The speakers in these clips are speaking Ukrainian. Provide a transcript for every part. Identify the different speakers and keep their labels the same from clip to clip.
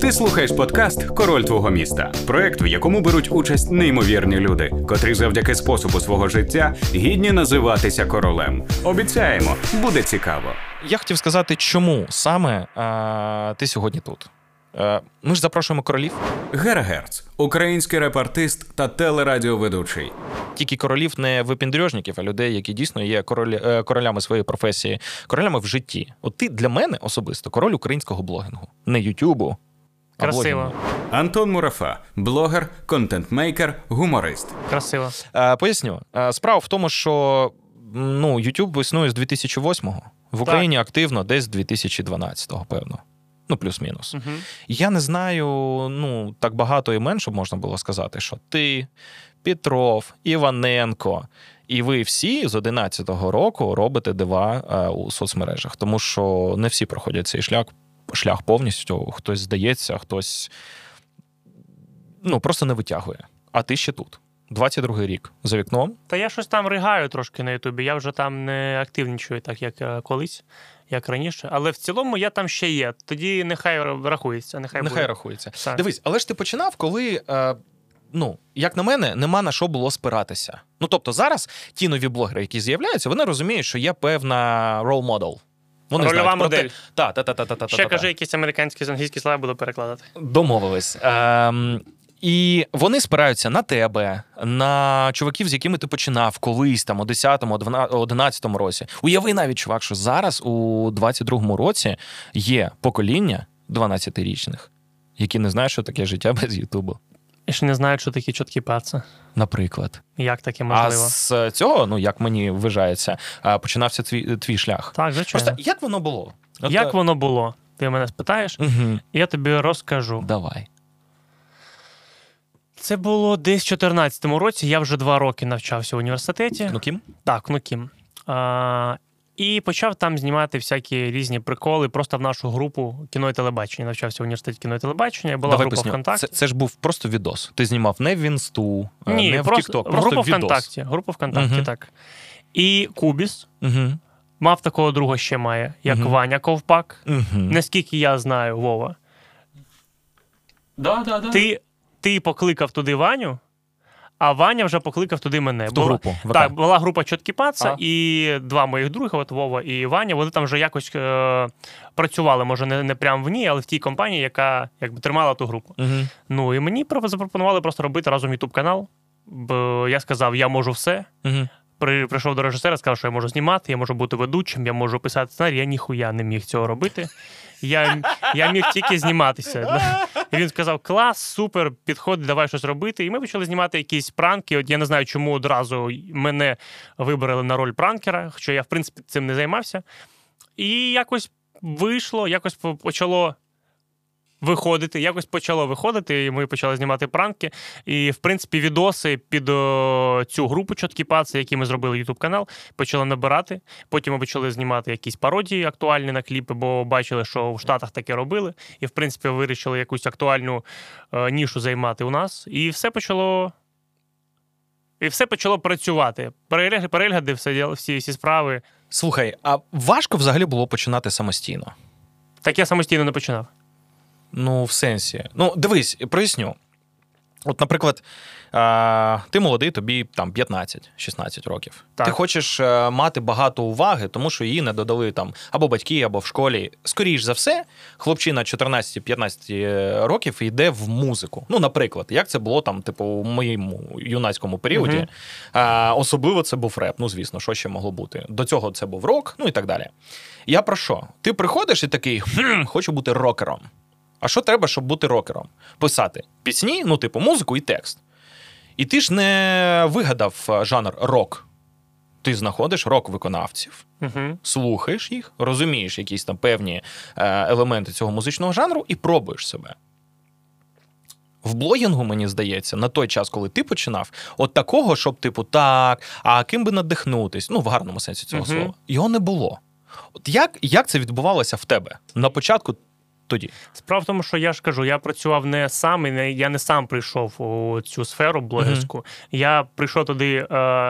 Speaker 1: Ти слухаєш подкаст Король твого міста, проект, в якому беруть участь неймовірні люди, котрі завдяки способу свого життя гідні називатися королем. Обіцяємо, буде цікаво.
Speaker 2: Я хотів сказати, чому саме а, ти сьогодні тут. Е, Ми ж запрошуємо королів.
Speaker 1: Гера Герц, український репартист та телерадіоведучий.
Speaker 2: Тільки королів не випіндрьожників, а людей, які дійсно є королі, е, королями своєї професії, королями в житті. От ти для мене особисто король українського блогінгу, не Ютубу.
Speaker 3: Красиво.
Speaker 1: Антон Мурафа, блогер, контент-мейкер, гуморист.
Speaker 3: Красиво.
Speaker 2: Е, Поясню. Е, Справа в тому, що ну, YouTube існує з 2008-го. В Україні активно десь з 2012-го, певно. Ну, плюс-мінус.
Speaker 3: Угу.
Speaker 2: Я не знаю ну, так багато імен, щоб можна було сказати, що ти, Петров, Іваненко, і ви всі з 11-го року робите дива е, у соцмережах, тому що не всі проходять цей шлях, шлях повністю. Хтось здається, хтось ну, просто не витягує. А ти ще тут. 22-й рік за вікном.
Speaker 3: Та я щось там ригаю трошки на Ютубі. Я вже там не активнічую, так як е, колись, як раніше. Але в цілому я там ще є. Тоді нехай рахується. Нехай,
Speaker 2: Нехай
Speaker 3: буде.
Speaker 2: рахується.
Speaker 3: Так.
Speaker 2: Дивись, але ж ти починав, коли. Е, Ну, як на мене, нема на що було спиратися. Ну тобто, зараз ті нові блогери, які з'являються, вони розуміють, що є певна role model. Вони
Speaker 3: Рольова
Speaker 2: знають
Speaker 3: модель.
Speaker 2: Та, та, та, та, та, та,
Speaker 3: Ще
Speaker 2: та, та.
Speaker 3: кажи якісь американські з англійські слова буду перекладати.
Speaker 2: Домовились. Ем, і вони спираються на тебе, на чуваків, з якими ти починав колись там у 10-му, 11-му році. Уяви навіть, чувак, що зараз у 22-му році є покоління 12-річних, які не знають, що таке життя без Ютубу.
Speaker 3: І ще не знаю, що такі чіткі паці.
Speaker 2: Наприклад,
Speaker 3: Як таке
Speaker 2: а
Speaker 3: можливо?
Speaker 2: з цього, ну як мені вважається, починався твій, твій шлях.
Speaker 3: Так, звичайно.
Speaker 2: Просто як воно було? От,
Speaker 3: Як
Speaker 2: е,
Speaker 3: воно було? Ти мене спитаєш, і я тобі розкажу.
Speaker 2: Давай.
Speaker 3: Це було десь в 14-му році. Я вже два роки навчався в університеті.
Speaker 2: Ну?
Speaker 3: Так, ну. А, і почав там знімати всякі різні приколи просто в нашу групу кіно і телебачення. Навчався в університеті кіно і телебачення. Була
Speaker 2: Давай
Speaker 3: група
Speaker 2: поясню.
Speaker 3: ВКонтакті.
Speaker 2: Це, це ж був просто відос. Ти знімав не в інсту, е,
Speaker 3: Ні,
Speaker 2: не в
Speaker 3: просто,
Speaker 2: TikTok, просто
Speaker 3: група
Speaker 2: відос.
Speaker 3: ВКонтакті. Група ВКонтакті,
Speaker 2: Мгм.
Speaker 3: так. І Кубіс
Speaker 2: Угу.
Speaker 3: мав такого друга ще має, як
Speaker 2: Мгм.
Speaker 3: Ваня Ковпак. Наскільки я знаю, Вова.
Speaker 2: Да, да, да.
Speaker 3: Ти, ти покликав туди Ваню, а Ваня вже покликав туди мене.
Speaker 2: В ту
Speaker 3: Була-
Speaker 2: групу. ВК.
Speaker 3: Так, була група Чоткі Паца, і два моїх друга, от Вова і Ваня, вони там вже якось е, працювали, може, не, не прямо в ній, але в тій компанії, яка якби тримала ту групу.
Speaker 2: Угу.
Speaker 3: Ну і мені про- запропонували просто робити разом Ютуб канал. Бо я сказав, я можу все.
Speaker 2: Угу.
Speaker 3: При, прийшов до режисера, сказав, що я можу знімати, я можу бути ведучим, я можу писати сценарій. Я ніхуя не міг цього робити. Я, я міг тільки зніматися. І він сказав: клас, супер, підходь, давай щось робити. І ми почали знімати якісь пранки. От я не знаю, чому одразу мене вибрали на роль пранкера, хоча я, в принципі, цим не займався. І якось вийшло, якось почало. Виходити, якось почало виходити, і ми почали знімати пранки. І, в принципі, відоси під о, цю групу Чоткі Паци, які ми зробили YouTube канал, почали набирати. Потім ми почали знімати якісь пародії актуальні на кліпи, бо бачили, що в Штатах таке робили. І, в принципі, вирішили якусь актуальну е, нішу займати у нас. І все почало. І все почало працювати. Перегляди, перегляди все діло, всі, всі справи.
Speaker 2: Слухай, а важко взагалі було починати самостійно?
Speaker 3: Так я самостійно не починав.
Speaker 2: Ну, в сенсі. Ну, дивись, проясню. От, наприклад, ти молодий, тобі там 15-16 років.
Speaker 3: Так.
Speaker 2: Ти хочеш е, мати багато уваги, тому що її не додали там або батьки, або в школі. Скоріш за все, хлопчина 14-15 років йде в музику. Ну, наприклад, як це було там, типу, у моєму юнацькому періоді. А, особливо це був реп. Ну, звісно, що ще могло бути. До цього це був рок, ну і так далі. Я про що? Ти приходиш і такий, хм, хочу бути рокером. А що треба, щоб бути рокером? Писати пісні, ну, типу, музику і текст. І ти ж не вигадав е, жанр рок. Ти знаходиш рок-виконавців,
Speaker 3: Угу.
Speaker 2: слухаєш їх, розумієш якісь там певні е, елементи цього музичного жанру і пробуєш себе. В блогінгу, мені здається, на той час, коли ти починав, от такого, щоб, типу, так, а ким би надихнутись, ну, в гарному сенсі цього
Speaker 3: Мгм.
Speaker 2: слова, його не було. От як, як це відбувалося в тебе на початку тоді?
Speaker 3: Справа в тому, що я ж кажу, я працював не сам, і не, я не сам прийшов у цю сферу блогерську. Я прийшов туди е,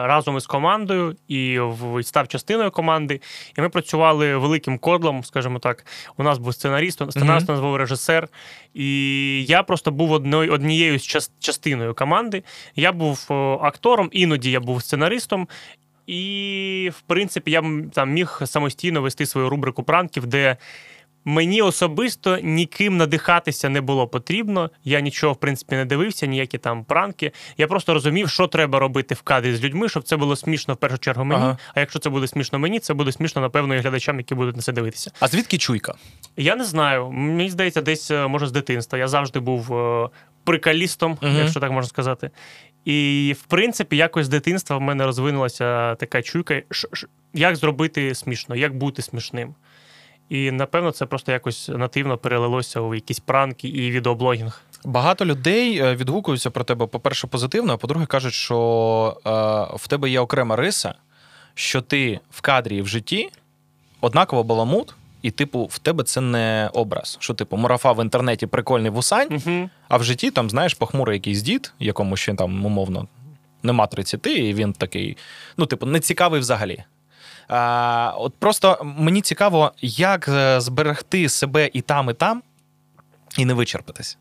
Speaker 3: разом із командою і в, став частиною команди. І ми працювали великим кодлом, скажімо так. У нас був сценаріст, сценаріст, у нас був режисер. І я просто був одною, однією з час, частиною команди. Я був актором, іноді я був сценаристом. І, в принципі, я там міг самостійно вести свою рубрику пранків, де мені особисто ніким надихатися не було потрібно. Я нічого, в принципі, не дивився, ніякі там пранки. Я просто розумів, що треба робити в кадрі з людьми, щоб це було смішно в першу чергу мені.
Speaker 2: Ага.
Speaker 3: А якщо це буде смішно мені, це буде смішно, напевно, і глядачам, які будуть на це дивитися.
Speaker 2: А звідки чуйка?
Speaker 3: Я не знаю. Мені здається, десь е, може з дитинства. Я завжди був е, прикалістом,
Speaker 2: Мгм.
Speaker 3: якщо так можна сказати. І, в принципі, якось з дитинства в мене розвинулася така чуйка, як зробити смішно, як бути смішним. І напевно це просто якось нативно перелилося у якісь пранки і відеоблогінг.
Speaker 2: Багато людей е, відгукуються про тебе, по-перше, позитивно, а по-друге, кажуть, що е, в тебе є окрема риса, що ти в кадрі і в житті однаково баламут, і, типу, в тебе це не образ. Що, типу, мурафа в інтернеті прикольний вусань,
Speaker 3: Угу.
Speaker 2: а в житті там, знаєш, похмурий якийсь дід, якому ще там, умовно, нема 30, і він такий, ну, типу, не цікавий взагалі. А, от просто мені цікаво, як е, зберегти себе і там, і там, і не вичерпатись.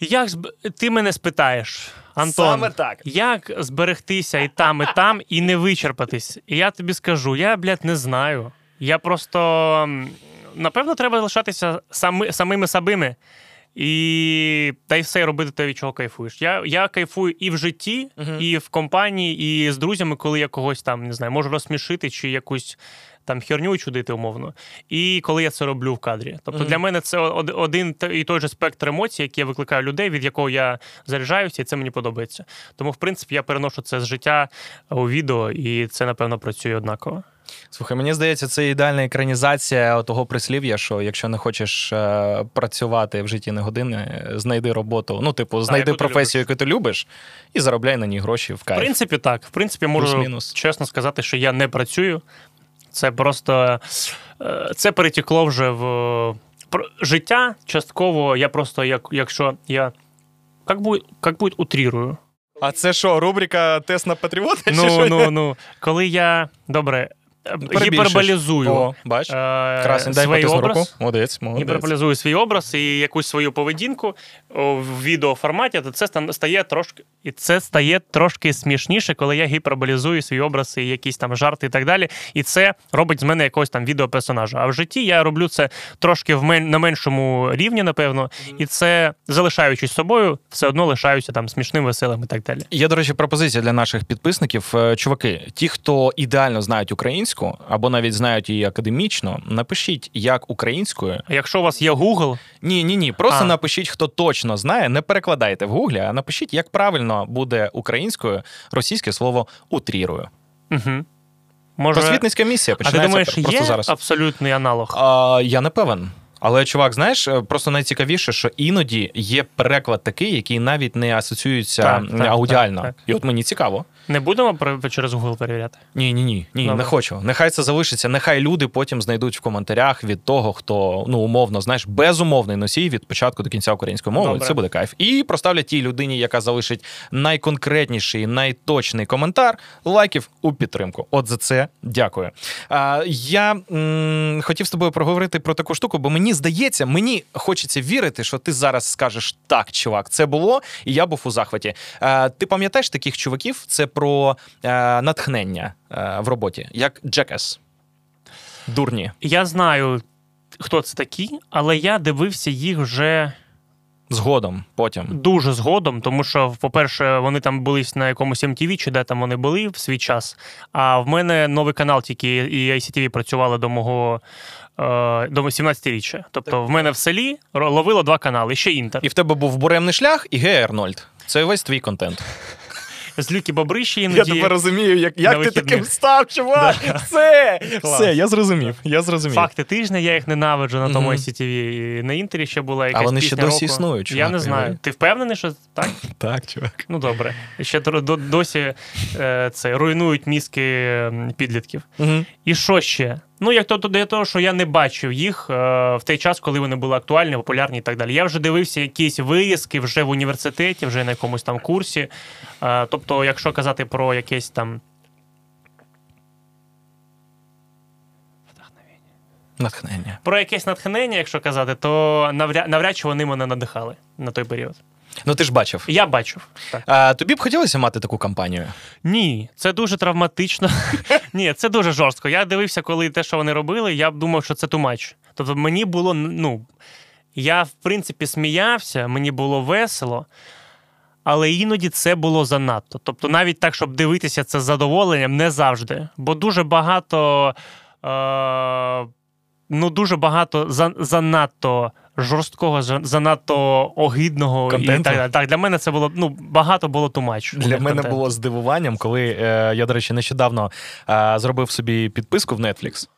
Speaker 3: Як зб... ти мене спитаєш, Антон?
Speaker 2: Саме так.
Speaker 3: Як зберегтися і там, і там, і не вичерпатись? І я тобі скажу, я, блядь, не знаю. Я просто напевно треба лишатися сами, самими собими. І та й все робити те, від чого кайфуєш. Я, я кайфую і в житті,
Speaker 2: Мгм.
Speaker 3: і в компанії, і з друзями, коли я когось там не знаю, можу розсмішити чи якусь там херню чудити умовно. І коли я це роблю в кадрі. Тобто
Speaker 2: Мгм.
Speaker 3: для мене це один і той же спектр емоцій, який я викликаю людей, від якого я заряджаюся, і це мені подобається. Тому, в принципі, я переношу це з життя у відео, і це, напевно, працює однаково.
Speaker 2: Слухай, мені здається, це ідеальна екранізація того прислів'я, що якщо не хочеш е, працювати в житті не години, знайди роботу. Ну, типу, знайди
Speaker 3: яку ти
Speaker 2: професію, яку ти любиш, і заробляй на ній гроші в
Speaker 3: В принципі, так. В принципі, можу
Speaker 2: Плюс-мінус.
Speaker 3: чесно сказати, що я не працюю. Це просто е, це перетекло вже в про- життя. Частково я просто, як, якщо я як будь, як будь утрірую.
Speaker 2: А це що, рубрика Тест на патріота?
Speaker 3: Ну, ну, ну. Коли я добре. Гіперболізую
Speaker 2: О, бач.
Speaker 3: е,
Speaker 2: Красень, дай
Speaker 3: свій образ.
Speaker 2: руку. Молодець, молодець.
Speaker 3: Гіперболізую свій образ і якусь свою поведінку в відеоформаті, то це стає трошки, і це стає трошки смішніше, коли я гіперболізую свій образ і якісь там жарти і так далі. І це робить з мене якогось там відеоперсонажа. А в житті я роблю це трошки в мен- на меншому рівні, напевно, і це залишаючись собою, все одно лишаюся там смішним, веселим і так далі.
Speaker 2: Є, до речі, пропозиція для наших підписників. Е, Чуваки, ті, хто ідеально знають українську або навіть знають її академічно, напишіть, як українською.
Speaker 3: Якщо у вас є Google,
Speaker 2: Ні, ні, ні. Просто
Speaker 3: А.
Speaker 2: напишіть, хто точно знає. Не перекладайте в гуглі, а напишіть, як правильно буде українською російське слово утрірую.
Speaker 3: угу. може,
Speaker 2: Просвітницька місія
Speaker 3: а ти думаєш,
Speaker 2: просто
Speaker 3: є
Speaker 2: зараз.
Speaker 3: абсолютний аналог?
Speaker 2: А, я не певен. Але чувак, знаєш, е, просто найцікавіше, що іноді є переклад такий, який навіть не асоціюється
Speaker 3: так,
Speaker 2: аудіально.
Speaker 3: так, так.
Speaker 2: І от мені цікаво.
Speaker 3: Не будемо про- через Google перевіряти?
Speaker 2: Ні, ні, ні, ні,
Speaker 3: Добре.
Speaker 2: не хочу. Нехай це залишиться. Нехай люди потім знайдуть в коментарях від того, хто ну умовно, знаєш, безумовний носій від початку до кінця української мови.
Speaker 3: Добре.
Speaker 2: Це буде кайф. І проставлять тій людині, яка залишить найконкретніший, найточний коментар, лайків у підтримку. От за це дякую. А, я м, хотів з тобою проговорити про таку штуку, бо мені здається, мені хочеться вірити, що ти зараз скажеш так, чувак, це було, і я був у захваті. А, ти пам'ятаєш таких чуваків? Це про е, натхнення е, в роботі, як Джекес. Дурні.
Speaker 3: Я знаю, хто це такі, але я дивився їх вже
Speaker 2: Згодом, потім.
Speaker 3: дуже згодом, тому що, по-перше, вони там були на якомусь MTV, чи де там вони були в свій час. А в мене новий канал тільки і ICTV працювали до мого. е, До 17-річчя. Тобто в мене в селі ловило два канали, ще інтер.
Speaker 2: І в тебе був буремний шлях і Ге Арнольд. Це весь твій контент.
Speaker 3: З люки бобри ще іноді.
Speaker 2: розумію, як,
Speaker 3: як ти таким
Speaker 2: став, чувак. Все, все, я зрозумів. Я зрозумів.
Speaker 3: Факти тижня, я їх ненавиджу на тому. ICTV. І на інтері ще була якась
Speaker 2: вони ще досі
Speaker 3: року.
Speaker 2: існують,
Speaker 3: Я не знаю. Ти впевнений, що так?
Speaker 2: Так, чувак.
Speaker 3: Ну добре. Ще досі е, це руйнують мізки підлітків. І що ще? Ну, як то для того, що я не бачив їх е, в той час, коли вони були актуальні, популярні і так далі. Я вже дивився якісь виїзки вже в університеті, вже на якомусь там курсі. Е, тобто, якщо казати про якесь там.
Speaker 2: Натхнення.
Speaker 3: Про якесь натхнення, якщо казати, то навряд, навряд чи вони мене надихали на той період.
Speaker 2: Ну ти ж бачив.
Speaker 3: Я бачив. Так.
Speaker 2: А, тобі б хотілося мати таку кампанію?
Speaker 3: Ні, це дуже травматично. Ні, це дуже жорстко. Я дивився, коли те, що вони робили, я б думав, що це тумач. Тобто мені було, ну, я, в принципі, сміявся, мені було весело, але іноді це було занадто. Тобто, навіть так, щоб дивитися це з задоволенням, не завжди. Бо дуже багато. Е- ну, дуже багато за- занадто жорсткого, занадто огидного і так. Так, для мене це було ну, багато було тумач.
Speaker 2: Для мене було здивуванням, коли е, я, до речі, нещодавно е, зробив собі підписку в Netflix.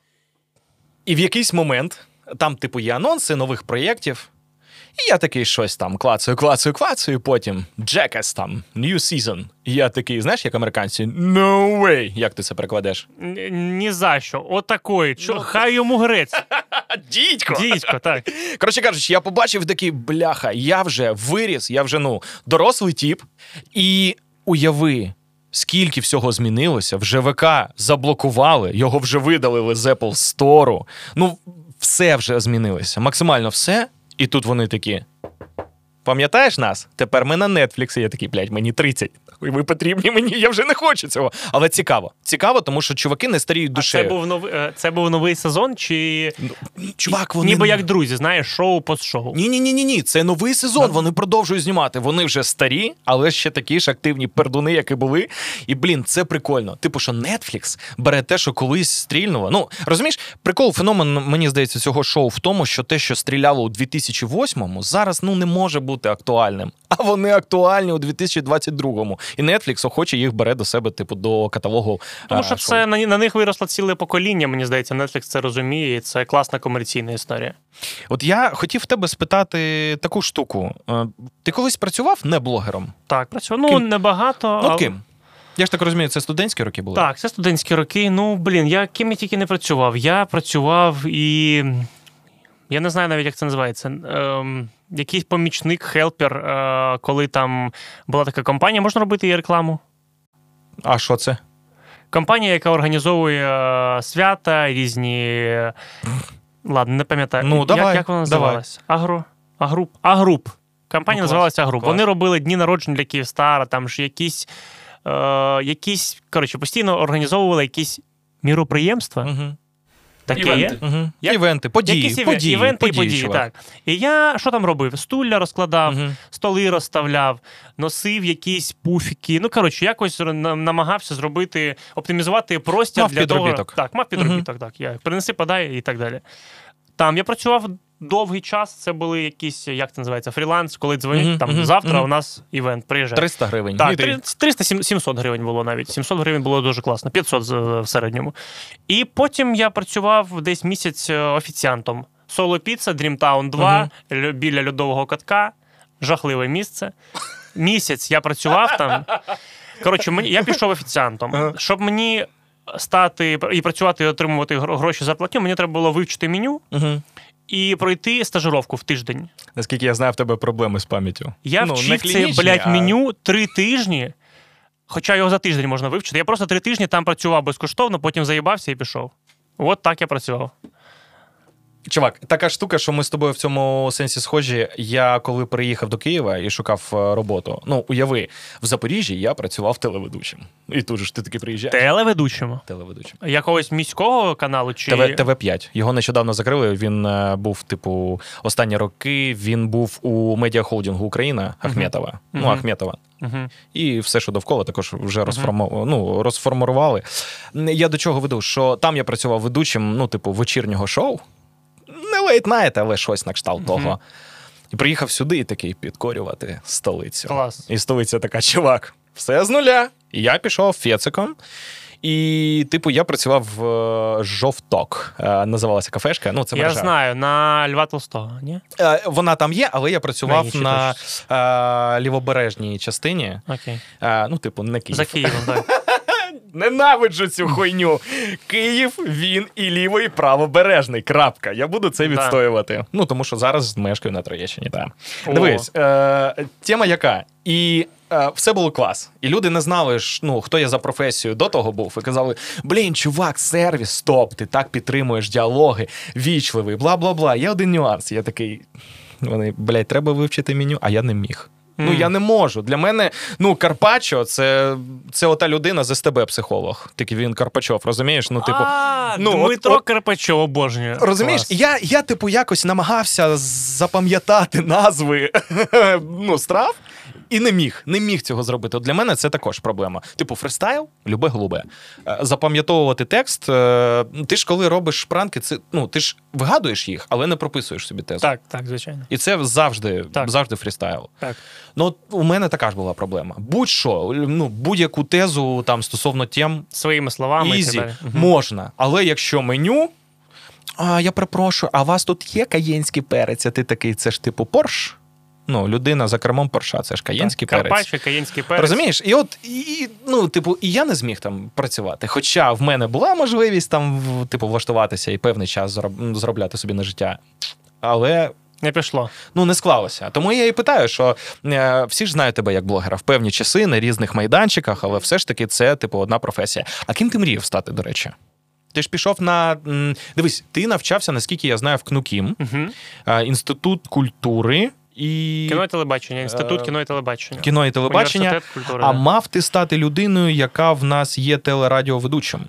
Speaker 2: І в якийсь момент там, типу, є анонси нових проєктів. І я такий щось там клацаю, клацаю, клацаю, потім Jackass там, New Season. І я такий, знаєш, як американці, no way. Як ти це перекладеш?
Speaker 3: Ні, ні за що. Отакої. Чо, хай йому грець.
Speaker 2: Дідько!
Speaker 3: Дідько, так.
Speaker 2: Коротше кажучи, я побачив такий бляха, я вже виріс, я вже ну дорослий тіп, і уяви. Скільки всього змінилося, вже ВК заблокували, його вже видалили з Apple Store. Ну, все вже змінилося. Максимально все. І тут вони такі. Пам'ятаєш нас? Тепер ми на Нетфліксі. Я такий, блядь, мені 30. І ви потрібні мені, я вже не хочу цього. Але цікаво. Цікаво, тому що чуваки не старіють
Speaker 3: А це був новий, е, це був новий сезон, чи
Speaker 2: Чувак, вони
Speaker 3: ніби як друзі, знаєш, шоу пост-шоу.
Speaker 2: Ні, ні, ні, ні, ні. Це новий сезон. Вони продовжують знімати. Вони вже старі, але ще такі ж активні пердуни, як і були. І блін, це прикольно. Типу, що Netflix бере те, що колись стрільнуло. Ну розумієш, прикол, феномен, мені здається, цього шоу в тому, що те, що стріляло у 2008-му, зараз ну не може бути актуальним. А вони актуальні у 2022-му. І Netflix охоче їх бере до себе, типу, до каталогу.
Speaker 3: Тому що
Speaker 2: шоу.
Speaker 3: це на, на них виросло ціле покоління, мені здається, Netflix це розуміє, і це класна комерційна історія.
Speaker 2: От я хотів в тебе спитати таку штуку. Е, Ти колись працював не блогером?
Speaker 3: Так, працює. Ну,
Speaker 2: Ким?
Speaker 3: небагато.
Speaker 2: Ну,
Speaker 3: але-
Speaker 2: ким? Я ж так розумію, це студентські роки були?
Speaker 3: Так, це студентські роки. Ну, блін, я ким я тільки не працював. Я працював і. Я не знаю навіть, як це називається. Ем, якийсь помічник, хелпер, е, коли там була така компанія, можна робити її рекламу?
Speaker 2: А що це?
Speaker 3: Компанія, яка організовує е, свята, різні. Ладно, не пам'ятаю.
Speaker 2: Ну,
Speaker 3: як,
Speaker 2: давай,
Speaker 3: як вона
Speaker 2: давай.
Speaker 3: називалась? Агро. Агруп. Агруп. Компанія
Speaker 2: Ну,
Speaker 3: називалася Агруп.
Speaker 2: клас.
Speaker 3: Вони робили дні народження для Київстара, там ж якісь. Е, якісь коротше, постійно організовували якісь міроприємства.
Speaker 2: Угу.
Speaker 3: Таке є.
Speaker 2: Угу.
Speaker 3: Як-
Speaker 2: Івенти, події,
Speaker 3: Якісь івен-
Speaker 2: події,
Speaker 3: івенти
Speaker 2: події,
Speaker 3: і події,
Speaker 2: чувак.
Speaker 3: так. І я що там робив? Стулля розкладав,
Speaker 2: Мгм.
Speaker 3: столи розставляв, носив якісь пуфіки. Ну, коротше, якось на- намагався зробити, оптимізувати простір
Speaker 2: Мав
Speaker 3: для того.
Speaker 2: підробіток.
Speaker 3: Так, мав підробіток, так. Я принеси, подай і так далі. Там я працював довгий час. Це були якісь, як це називається, фріланс, коли дзвонять,
Speaker 2: Мгм,
Speaker 3: там
Speaker 2: мгм,
Speaker 3: завтра
Speaker 2: мгм.
Speaker 3: у нас івент, приїжджай.
Speaker 2: 300 гривень.
Speaker 3: Так,
Speaker 2: І ти-
Speaker 3: 300-700 гривень було навіть. 700 гривень було дуже класно, 500 в середньому. І потім я працював десь місяць е, офіціантом. Соло Піца, Дрімтаун 2, лю- біля льодового катка. Жахливе місце. Місяць я працював там. Коротше, мені, я пішов офіціантом. Щоб мені стати і працювати і отримувати гро- гроші зарплатню, мені треба було вивчити меню. І пройти стажировку в тиждень.
Speaker 2: Наскільки я знаю, в тебе проблеми з пам'яттю.
Speaker 3: Я
Speaker 2: Ну,
Speaker 3: вчив це, блядь,
Speaker 2: а-
Speaker 3: меню три тижні. Хоча його за тиждень можна вивчити. Я просто три тижні там працював безкоштовно, потім заїбався і пішов. От так я працював.
Speaker 2: Чувак, така штука, що ми з тобою в цьому сенсі схожі. Я коли приїхав до Києва і шукав е, роботу. Ну, уяви, в Запоріжжі я працював телеведучим. І тут же ж ти таки приїжджаєш.
Speaker 3: Телеведучому.
Speaker 2: Телеведучим.
Speaker 3: Якогось міського каналу чи.
Speaker 2: ТВ, ТВ5. Його нещодавно закрили. Він е, був, типу, останні роки. Він був у медіахолдингу Україна Ахметова. Ну,
Speaker 3: Мгм.
Speaker 2: Ахметова.
Speaker 3: Мгм.
Speaker 2: І все, що довкола, також вже розформу... ну, розформували. Я до чого веду, що там я працював ведучим, ну, типу, вечірнього шоу. Лейт найт, але щось на кшталт того. І приїхав сюди і такий підкорювати столицю.
Speaker 3: Клас.
Speaker 2: І столиця така, чувак, все з нуля. І я пішов фециком. І, типу, я працював в е, жовток. Е, Називалася кафешка. Ну, це
Speaker 3: Я знаю, на Льва Толстого, ні?
Speaker 2: Е, Вона там є, але я працював
Speaker 3: іншій
Speaker 2: на е, лівобережній частині.
Speaker 3: Окей.
Speaker 2: Ну, типу, не Київ.
Speaker 3: За Києвом, так.
Speaker 2: Ненавиджу цю хуйню. Київ, він і ліво, і правобережний. Крапка. Я буду це
Speaker 3: Да.
Speaker 2: відстоювати. Ну тому що зараз мешкаю на Троєщині.
Speaker 3: О.
Speaker 2: Дивись, е, тема яка? І е, все було клас. І люди не знали, ж, ну, хто я за професію до того був. І казали: блін, чувак, сервіс, стоп, ти так підтримуєш діалоги, вічливий, бла бла бла. Є один нюанс. Я такий. Вони, блядь, треба вивчити меню, а я не міг. Ну, я не можу. Для мене, ну, Карпачо, це, це ота людина з СТБ психолог. Тільки він Карпачов, розумієш? Ну, типу,
Speaker 3: а,
Speaker 2: ну,
Speaker 3: Дмитро
Speaker 2: от-
Speaker 3: Карпачов обожнює.
Speaker 2: Розумієш,
Speaker 3: Клас.
Speaker 2: я, я, типу, якось намагався запам'ятати назви ну, страв. І не міг, не міг цього зробити. От для мене це також проблема. Типу, фристайл, любе голубе. Е, Запам'ятовувати текст. е, Ти ж коли робиш пранки, це ну ти ж вигадуєш їх, але не прописуєш собі тезу.
Speaker 3: Так, так, звичайно.
Speaker 2: І це завжди,
Speaker 3: Так.
Speaker 2: завжди фрістайл.
Speaker 3: Так.
Speaker 2: Ну, от у мене така ж була проблема. Будь-що, ну, будь-яку тезу там стосовно тем
Speaker 3: Своїми словами
Speaker 2: Ізі можна. Але якщо меню. А, я перепрошую, а у вас тут є каєнський перець? А ти такий, це ж типу Порш? Ну, людина за кермом Порша, це ж каєнський перець.
Speaker 3: Карпаччо, каєнський перець.
Speaker 2: Розумієш? І от, і, ну, типу, і я не зміг там працювати. Хоча в мене була можливість там, типу, влаштуватися і певний час заробляти собі на життя. Але
Speaker 3: Не пішло.
Speaker 2: ну не склалося. Тому я і питаю, що е, всі ж знають тебе як блогера в певні часи на різних майданчиках, але все ж таки це типу одна професія. А ким ти мріяв стати, до речі? Ти ж пішов на. Дивись, ти навчався, наскільки я знаю, в КНУКІМ,
Speaker 3: Угу.
Speaker 2: інститут культури і
Speaker 3: Кіно і телебачення, інститут
Speaker 2: Е,
Speaker 3: кіно і телебачення.
Speaker 2: кіно і телебачення. А мав ти стати людиною, яка в нас є телерадіоведучим.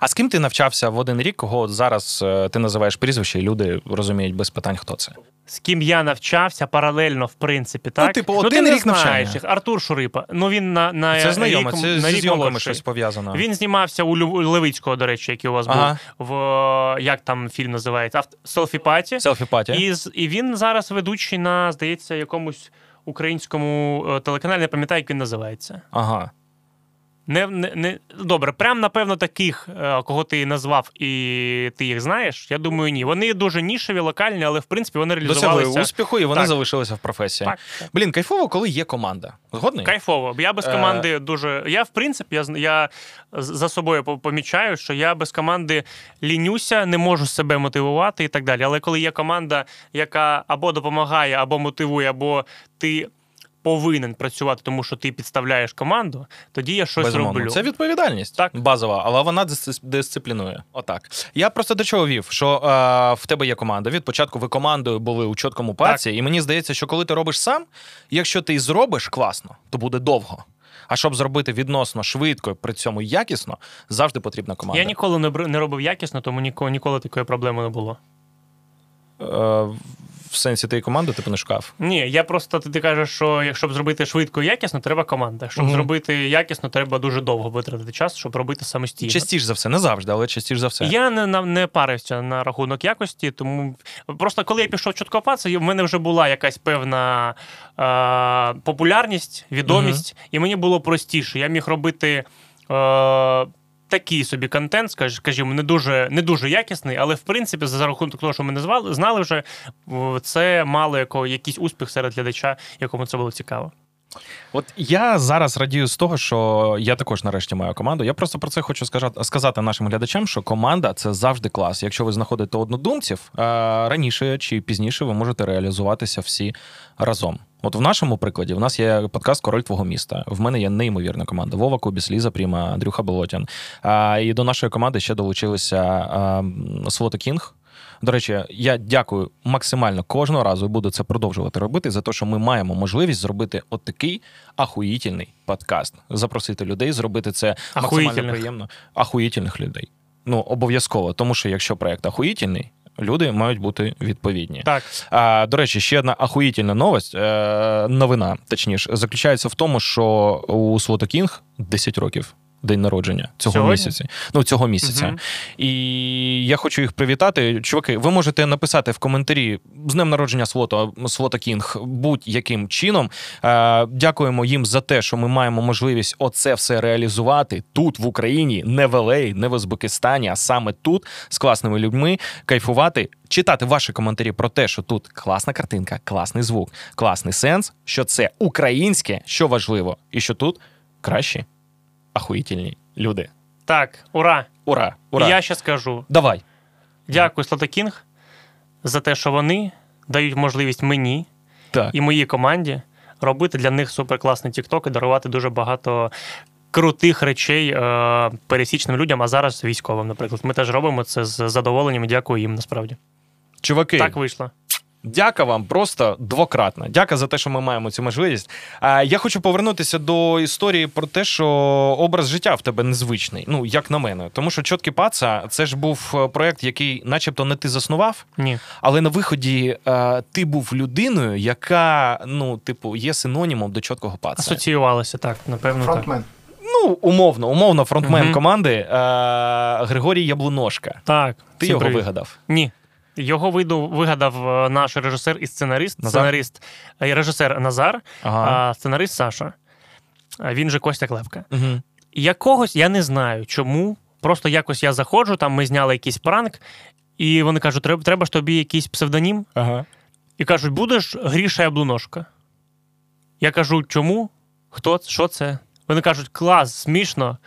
Speaker 2: А з ким ти навчався в один рік, кого от зараз е, ти називаєш прізвище, і люди розуміють без питань, хто це?
Speaker 3: З ким я навчався паралельно, в принципі, так?
Speaker 2: типу,
Speaker 3: ну, ти не
Speaker 2: рік навчання.
Speaker 3: їх. Артур Шурипа. Ну він на, на
Speaker 2: Це знайоме,
Speaker 3: рік,
Speaker 2: це
Speaker 3: на рік
Speaker 2: зйомками
Speaker 3: молодший.
Speaker 2: щось пов'язано.
Speaker 3: Він знімався у Левицького, до речі, який у вас
Speaker 2: Ага.
Speaker 3: був в е, як там фільм називається? Селфі-паті.
Speaker 2: Селфі паті.
Speaker 3: І, і він зараз ведучий на, здається, якомусь українському е, телеканалі, не пам'ятаю, як він називається.
Speaker 2: Ага.
Speaker 3: Не, не, не... Добре, прям напевно таких, е, кого ти назвав, і ти їх знаєш. Я думаю, ні. Вони дуже нішеві, локальні, але в принципі вони
Speaker 2: Досягли
Speaker 3: реалізувалися.
Speaker 2: успіху, і вони
Speaker 3: Так.
Speaker 2: залишилися в професії.
Speaker 3: Так, так.
Speaker 2: Блін, кайфово, коли є команда. Згодний?
Speaker 3: Кайфово. Я без
Speaker 2: Е.
Speaker 3: команди дуже. Я, в принципі, я, я за собою помічаю, що я без команди лінюся, не можу себе мотивувати і так далі. Але коли є команда, яка або допомагає, або мотивує, або ти повинен працювати, тому що ти підставляєш команду, тоді я щось
Speaker 2: Безумовно.
Speaker 3: роблю.
Speaker 2: Це відповідальність
Speaker 3: Так.
Speaker 2: базова, але вона дисциплінує. Отак. Я просто до чого вів, що е, в тебе є команда. Від початку ви командою були у чіткому паці, і мені здається, що коли ти робиш сам, якщо ти зробиш класно, то буде довго. А щоб зробити відносно швидко, при цьому якісно, завжди потрібна команда.
Speaker 3: Я ніколи не, робив якісно, тому ніколи, ніколи такої проблеми не було.
Speaker 2: В сенсі ти команду типу не шукав.
Speaker 3: Ні, я просто ти, кажеш, що як- щоб зробити швидко і якісно, треба команда. Щоб
Speaker 2: Мгм.
Speaker 3: зробити якісно, треба дуже довго витратити час, щоб робити самостійно.
Speaker 2: Частіше за все, не завжди, але частіше за все.
Speaker 3: Я не, не парився на рахунок якості, тому просто коли я пішов чіткопатися, в мене вже була якась певна е, популярність, відомість, і мені було простіше. Я міг робити. Е, Такий собі контент, скажімо, не дуже не дуже якісний, але в принципі, за рахунок того, що ми не знали вже, це мало якийсь успіх серед глядача, якому це було цікаво.
Speaker 2: От я зараз радію з того, що я також нарешті маю команду. Я просто про це хочу сказати, сказати нашим глядачам, що команда це завжди клас. Якщо ви знаходите однодумців, е, раніше чи пізніше ви можете реалізуватися всі разом. От в нашому прикладі в нас є подкаст Король твого міста. В мене є неймовірна команда. Вова Кубіс, Ліза Пріма, Андрюха Болотян. А, і до нашої команди ще долучилися Свото Кінг. До речі, я дякую максимально кожного разу і буду це продовжувати робити за те, що ми маємо можливість зробити от ахуїтельний подкаст. Запросити людей, зробити це максимально приємно. Ахуїтельних людей. Ну, обов'язково, тому що якщо проект ахуїтельний, люди мають бути відповідні.
Speaker 3: Так,
Speaker 2: А, до речі, ще одна ахуїтельна новость, е, новина, точніше, заключається в тому, що у Свото Кінг 10 років. День народження цього
Speaker 3: Сьогодні?
Speaker 2: місяця. Ну, цього місяця.
Speaker 3: Мгм.
Speaker 2: І я хочу їх привітати. Чуваки, ви можете написати в коментарі з днем народження Свото, Свото Кінг будь-яким чином. Е, дякуємо їм за те, що ми маємо можливість оце все реалізувати тут, в Україні, не в Елей, не в Узбекистані, а саме тут з класними людьми, кайфувати, читати ваші коментарі про те, що тут класна картинка, класний звук, класний сенс, що це українське, що важливо, і що тут кращі, ахуїтельні люди.
Speaker 3: Так, ура!
Speaker 2: Ура! Ура!
Speaker 3: Я ще скажу.
Speaker 2: Давай.
Speaker 3: Дякую, Слотокінг, за те, що вони дають можливість мені
Speaker 2: Так.
Speaker 3: і моїй команді робити для них суперкласний TikTok і дарувати дуже багато крутих речей е, пересічним людям, а зараз військовим, наприклад. Ми теж робимо це з задоволенням і дякую їм насправді.
Speaker 2: Чуваки,
Speaker 3: Так вийшло.
Speaker 2: Дяка вам просто двократно. Дяка за те, що ми маємо цю можливість. А, я хочу повернутися до історії про те, що образ життя в тебе незвичний. Ну, як на мене. Тому що чоткі паца це ж був е, проект, який, начебто, не ти заснував,
Speaker 3: Ні.
Speaker 2: але на виході е, ти був людиною, яка, ну, типу, є синонімом до чіткого паца.
Speaker 3: Асоціювалося так, напевно. Так.
Speaker 2: Ну, умовно, умовно, фронтмен
Speaker 3: Мгм.
Speaker 2: команди е, Григорій Яблуношка.
Speaker 3: так.
Speaker 2: Ти його
Speaker 3: привіт.
Speaker 2: вигадав.
Speaker 3: Ні. Його виду вигадав е, наш режисер і сценарист.
Speaker 2: Назар?
Speaker 3: Сценарист, е, режисер Назар,
Speaker 2: Ага.
Speaker 3: а сценарист Саша. Він же Костя Клевка.
Speaker 2: Угу.
Speaker 3: Якогось я не знаю чому. Просто якось я заходжу, там ми зняли якийсь пранк, і вони кажуть, треба, треба ж тобі якийсь псевдонім.
Speaker 2: Ага.
Speaker 3: І кажуть, будеш Гріша Яблуношка. Я кажу, чому? Хто? Що це? Вони кажуть, клас, смішно,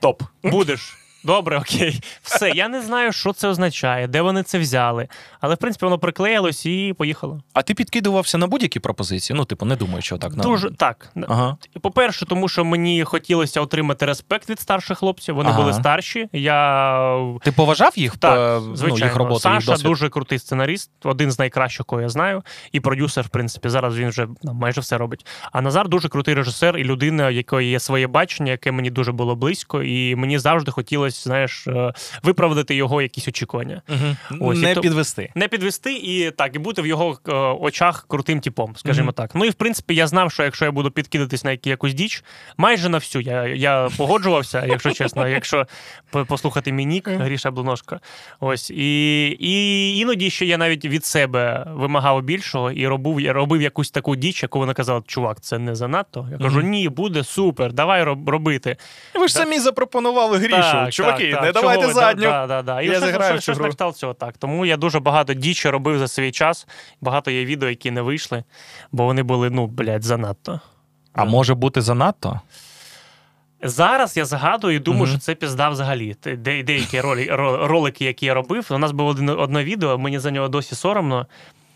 Speaker 2: Топ.
Speaker 3: будеш. Добре, окей. Все. Я не знаю, що це означає, де вони це взяли. Але, в принципі, воно приклеїлось і поїхало.
Speaker 2: А ти підкидувався на будь-які пропозиції? Ну, типу, не думаю, що так. на-
Speaker 3: Дуже так.
Speaker 2: Ага.
Speaker 3: По-перше, тому що мені хотілося отримати респект від старших хлопців. Вони
Speaker 2: Ага.
Speaker 3: були старші. Я
Speaker 2: Ти поважав їх
Speaker 3: Так,
Speaker 2: е, ну, їх роботу, їх
Speaker 3: Саша
Speaker 2: досвід?
Speaker 3: дуже крутий сценарист, один з найкращих, кого я знаю, і продюсер, в принципі. Зараз він вже ну, майже все робить. А Назар дуже крутий режисер і людина, якої є своє бачення, яке мені дуже було близько, і мені завжди хотілося, знаєш, е, виправдати його якісь очікування.
Speaker 2: Мгм.
Speaker 3: Ось,
Speaker 2: не
Speaker 3: то-
Speaker 2: підвести.
Speaker 3: Не підвести і так, і бути в його е, очах крутим типом, скажімо
Speaker 2: Мгм.
Speaker 3: так. Ну і в принципі, я знав, що якщо я буду підкидатись на якусь діч, майже на всю я, я погоджувався, якщо чесно, якщо послухати мій нік, Гріша Блуношка. Ось і, і іноді ще я навіть від себе вимагав більшого і робив, я робив якусь таку діч, яку вони казали, чувак, це не занадто. Я кажу, ні, буде супер, давай роб- робити.
Speaker 2: Ви ж самі запропонували Грішу.
Speaker 3: Так,
Speaker 2: Чуваки,
Speaker 3: так,
Speaker 2: не
Speaker 3: так.
Speaker 2: давайте
Speaker 3: ви?
Speaker 2: задню.
Speaker 3: Да, да, да. І
Speaker 2: Я зіграю
Speaker 3: щось, на кшталт цього так. Тому я дуже багато дічі робив за свій час. Багато є відео, які не вийшли, бо вони були, ну, блядь, занадто.
Speaker 2: А може бути занадто?
Speaker 3: Зараз я згадую і думаю,
Speaker 2: Мгм.
Speaker 3: що це пізда взагалі. Де, деякі ролі, ролики, які я робив. У нас було одне відео, мені за нього досі соромно.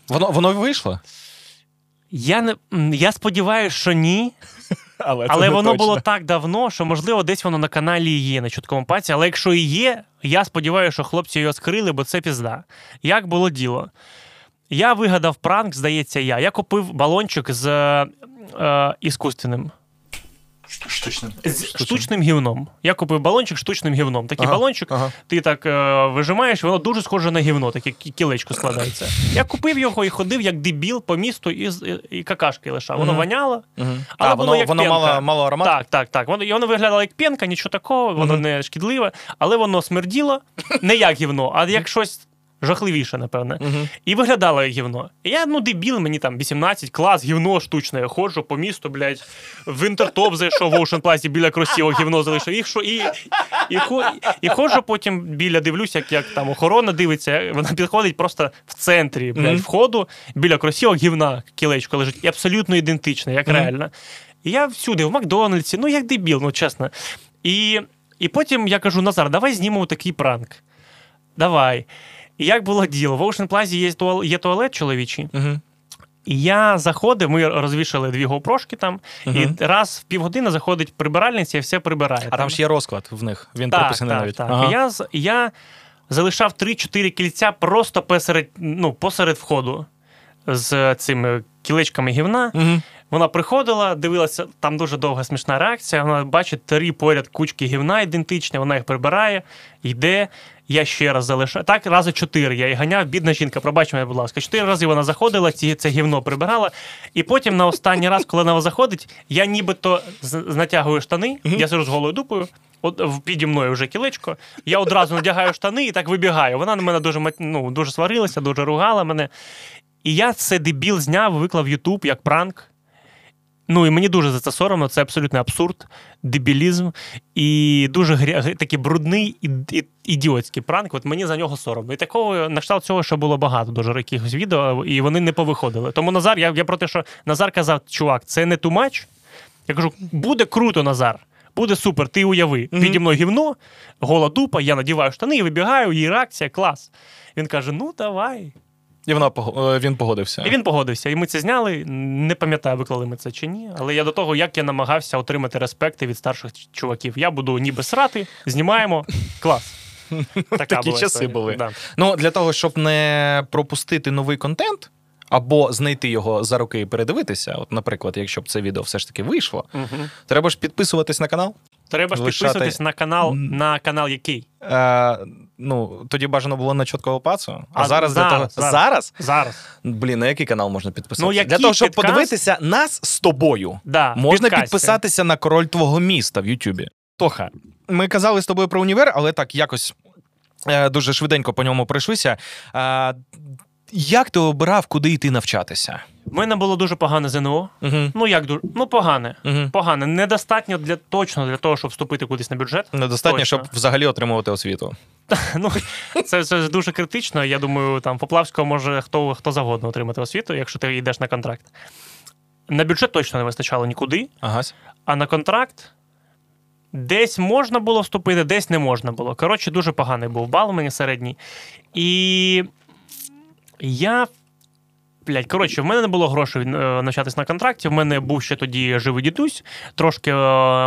Speaker 2: Воно воно вийшло?
Speaker 3: Я не я сподіваюся, що ні,
Speaker 2: Але,
Speaker 3: але воно було так давно, що можливо десь воно на каналі є на чуткому паці. Але якщо і є, я сподіваюся, що хлопці його скрили, бо це пізда. Як було діло? Я вигадав пранк, здається, я. Я купив балончик з е, е, іскусственним.
Speaker 4: Штучним.
Speaker 3: З штучним гівном. Я купив балончик штучним гівном. Такий
Speaker 2: Ага,
Speaker 3: балончик,
Speaker 2: ага.
Speaker 3: ти так е, вижимаєш, воно дуже схоже на гівно, таке кілечко складається. Я купив його і ходив як дебіл по місту і, і какашки лишав. Воно воняло. Але
Speaker 2: воно,
Speaker 3: як
Speaker 2: воно мало, мало аромат?
Speaker 3: Так, так, так. Воно, і воно виглядало як пенка, нічого такого, воно не шкідливе, але воно смерділо не як гівно, а як щось жахливіше, напевне.
Speaker 2: Мгм.
Speaker 3: І виглядало як гівно. І я, ну, дебіл, мені там 18, клас, гівно штучне. Я ходжу по місту, блядь, в інтертоп зайшов в Ocean Plaza біля кросівок гівно залишив. І, що, і, і, і ходжу потім біля, дивлюся, як, як там охорона дивиться, вона підходить просто в центрі блядь,
Speaker 2: Мгм.
Speaker 3: входу, біля кросівок гівна кілечко лежить. І абсолютно ідентичне, як
Speaker 2: Мгм.
Speaker 3: реально. І я всюди, в Макдональдсі, ну як дебіл, ну чесно. І, і потім я кажу: Назар, давай знімемо такий пранк. Давай. І як було діло? В Ocean Plaza є туалет, є туалет чоловічий.
Speaker 2: Мгм.
Speaker 3: І я заходив, ми розвішали дві гопрошки там,
Speaker 2: Мгм.
Speaker 3: і раз в півгодини заходить прибиральниця і все прибирає.
Speaker 2: А там ж є розклад в них. Він
Speaker 3: так,
Speaker 2: прописаний
Speaker 3: так,
Speaker 2: навіть.
Speaker 3: Так.
Speaker 2: Ага.
Speaker 3: Я, я залишав 3-4 кільця просто посеред, ну, посеред входу з цими кілечками гівна.
Speaker 2: Мгм.
Speaker 3: Вона приходила, дивилася, там дуже довга смішна реакція. Вона бачить три поряд кучки гівна ідентичні, вона їх прибирає, йде. Я ще раз залишаю. Так, рази чотири. Я її ганяв, бідна жінка, пробач мене, будь ласка. Чотири рази вона заходила, ці, це гівно прибирала. І потім на останній раз, коли вона заходить, я нібито натягую штани, я сижу з голою дупою. От в- піді мною вже кілечко. Я одразу надягаю штани і так вибігаю. Вона на мене дуже ну, дуже сварилася, дуже ругала мене. І я це дебіл зняв, виклав в Ютуб як пранк. Ну і мені дуже за це соромно, це абсолютний абсурд, дебілізм і дуже гря... такий брудний і, і, ідіотський пранк. От мені за нього соромно. І такого на кшталт цього ще було багато дуже якихось відео, і вони не повиходили. Тому Назар, я, я про те, що Назар казав, чувак, це не тумач. Я кажу, буде круто, Назар. Буде супер, ти уяви.
Speaker 2: Мгм.
Speaker 3: Піді мною гівно, гола дупа, я надіваю штани і вибігаю, її реакція, клас. Він каже: ну давай.
Speaker 2: І вона е, він погодився.
Speaker 3: І він погодився. І ми це зняли. Не пам'ятаю, виклали ми це чи ні. Але я до того, як я намагався отримати респекти від старших чуваків. Я буду ніби срати, знімаємо. Клас. Така
Speaker 2: Такі
Speaker 3: була
Speaker 2: часи
Speaker 3: історія.
Speaker 2: були.
Speaker 3: Да.
Speaker 2: Ну, для того, щоб не пропустити новий контент. Або знайти його за роки і передивитися. От, наприклад, якщо б це відео все ж таки вийшло,
Speaker 3: Мгм.
Speaker 2: треба ж підписуватись на канал.
Speaker 3: Треба ж
Speaker 2: Лишати-
Speaker 3: підписуватись на канал, на канал який?
Speaker 2: Е, ну, тоді бажано було на чіткого пацу. А,
Speaker 3: А
Speaker 2: зараз, для того.
Speaker 3: зараз, зараз.
Speaker 2: зараз?
Speaker 3: Зараз.
Speaker 2: Блін, на який канал можна підписатися?
Speaker 3: Ну,
Speaker 2: для того, щоб
Speaker 3: підкаст?
Speaker 2: подивитися нас з тобою.
Speaker 3: Да,
Speaker 2: Можна
Speaker 3: підкасті.
Speaker 2: підписатися на король твого міста в Ютубі. Тоха, ми казали з тобою про універ, але так якось е, дуже швиденько по ньому пройшлися. Е, як ти обирав, куди йти навчатися?
Speaker 3: В мене було дуже погане ЗНО.
Speaker 2: Угу.
Speaker 3: Ну як дуже? Ну погане.
Speaker 2: Угу.
Speaker 3: Погане. Недостатньо для точно для того, щоб вступити кудись на бюджет.
Speaker 2: Недостатньо,
Speaker 3: Точно.
Speaker 2: щоб взагалі отримувати освіту.
Speaker 3: Ну це, це дуже критично. Я думаю, там Поплавського може хто, хто завгодно отримати освіту, якщо ти йдеш на контракт. На бюджет точно не вистачало нікуди,
Speaker 2: Ага.
Speaker 3: а на контракт десь можна було вступити, десь не можна було. Коротше, дуже поганий був бал у мене середній. І я. Блять, коротше, в мене не було грошей е, навчатись на контракті. В мене був ще тоді живий дідусь. Трошки е,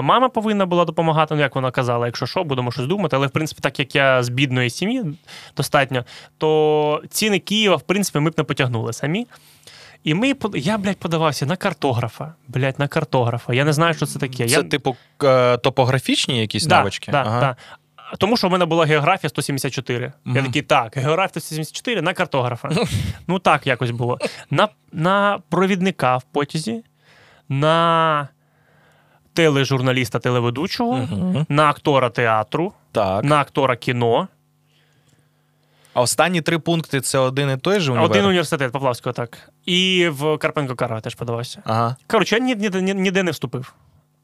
Speaker 3: мама повинна була допомагати, ну як вона казала, якщо що, будемо щось думати. Але в принципі, так як я з бідної сім'ї достатньо, то ціни Києва, в принципі, ми б не потягнули самі. І ми я, блядь, подавався на картографа. Блядь, на картографа. Я не знаю, що це таке.
Speaker 2: Це,
Speaker 3: я...
Speaker 2: типу, е, топографічні якісь
Speaker 3: Да,
Speaker 2: навички?
Speaker 3: Да,
Speaker 2: ага.
Speaker 3: да. Тому що в мене була географія 174. Я такий, так, географія 174 на картографа. ну так якось було. На, на провідника в потязі, на тележурналіста, телеведучого,
Speaker 2: Мгм.
Speaker 3: на актора театру,
Speaker 2: Так.
Speaker 3: на актора кіно.
Speaker 2: А останні три пункти це один і той же універ?
Speaker 3: Один університет Поплавського, так. І в Карпенко Карова теж подавався.
Speaker 2: Ага.
Speaker 3: Коротше, я ні- ні- ні- ніде не вступив.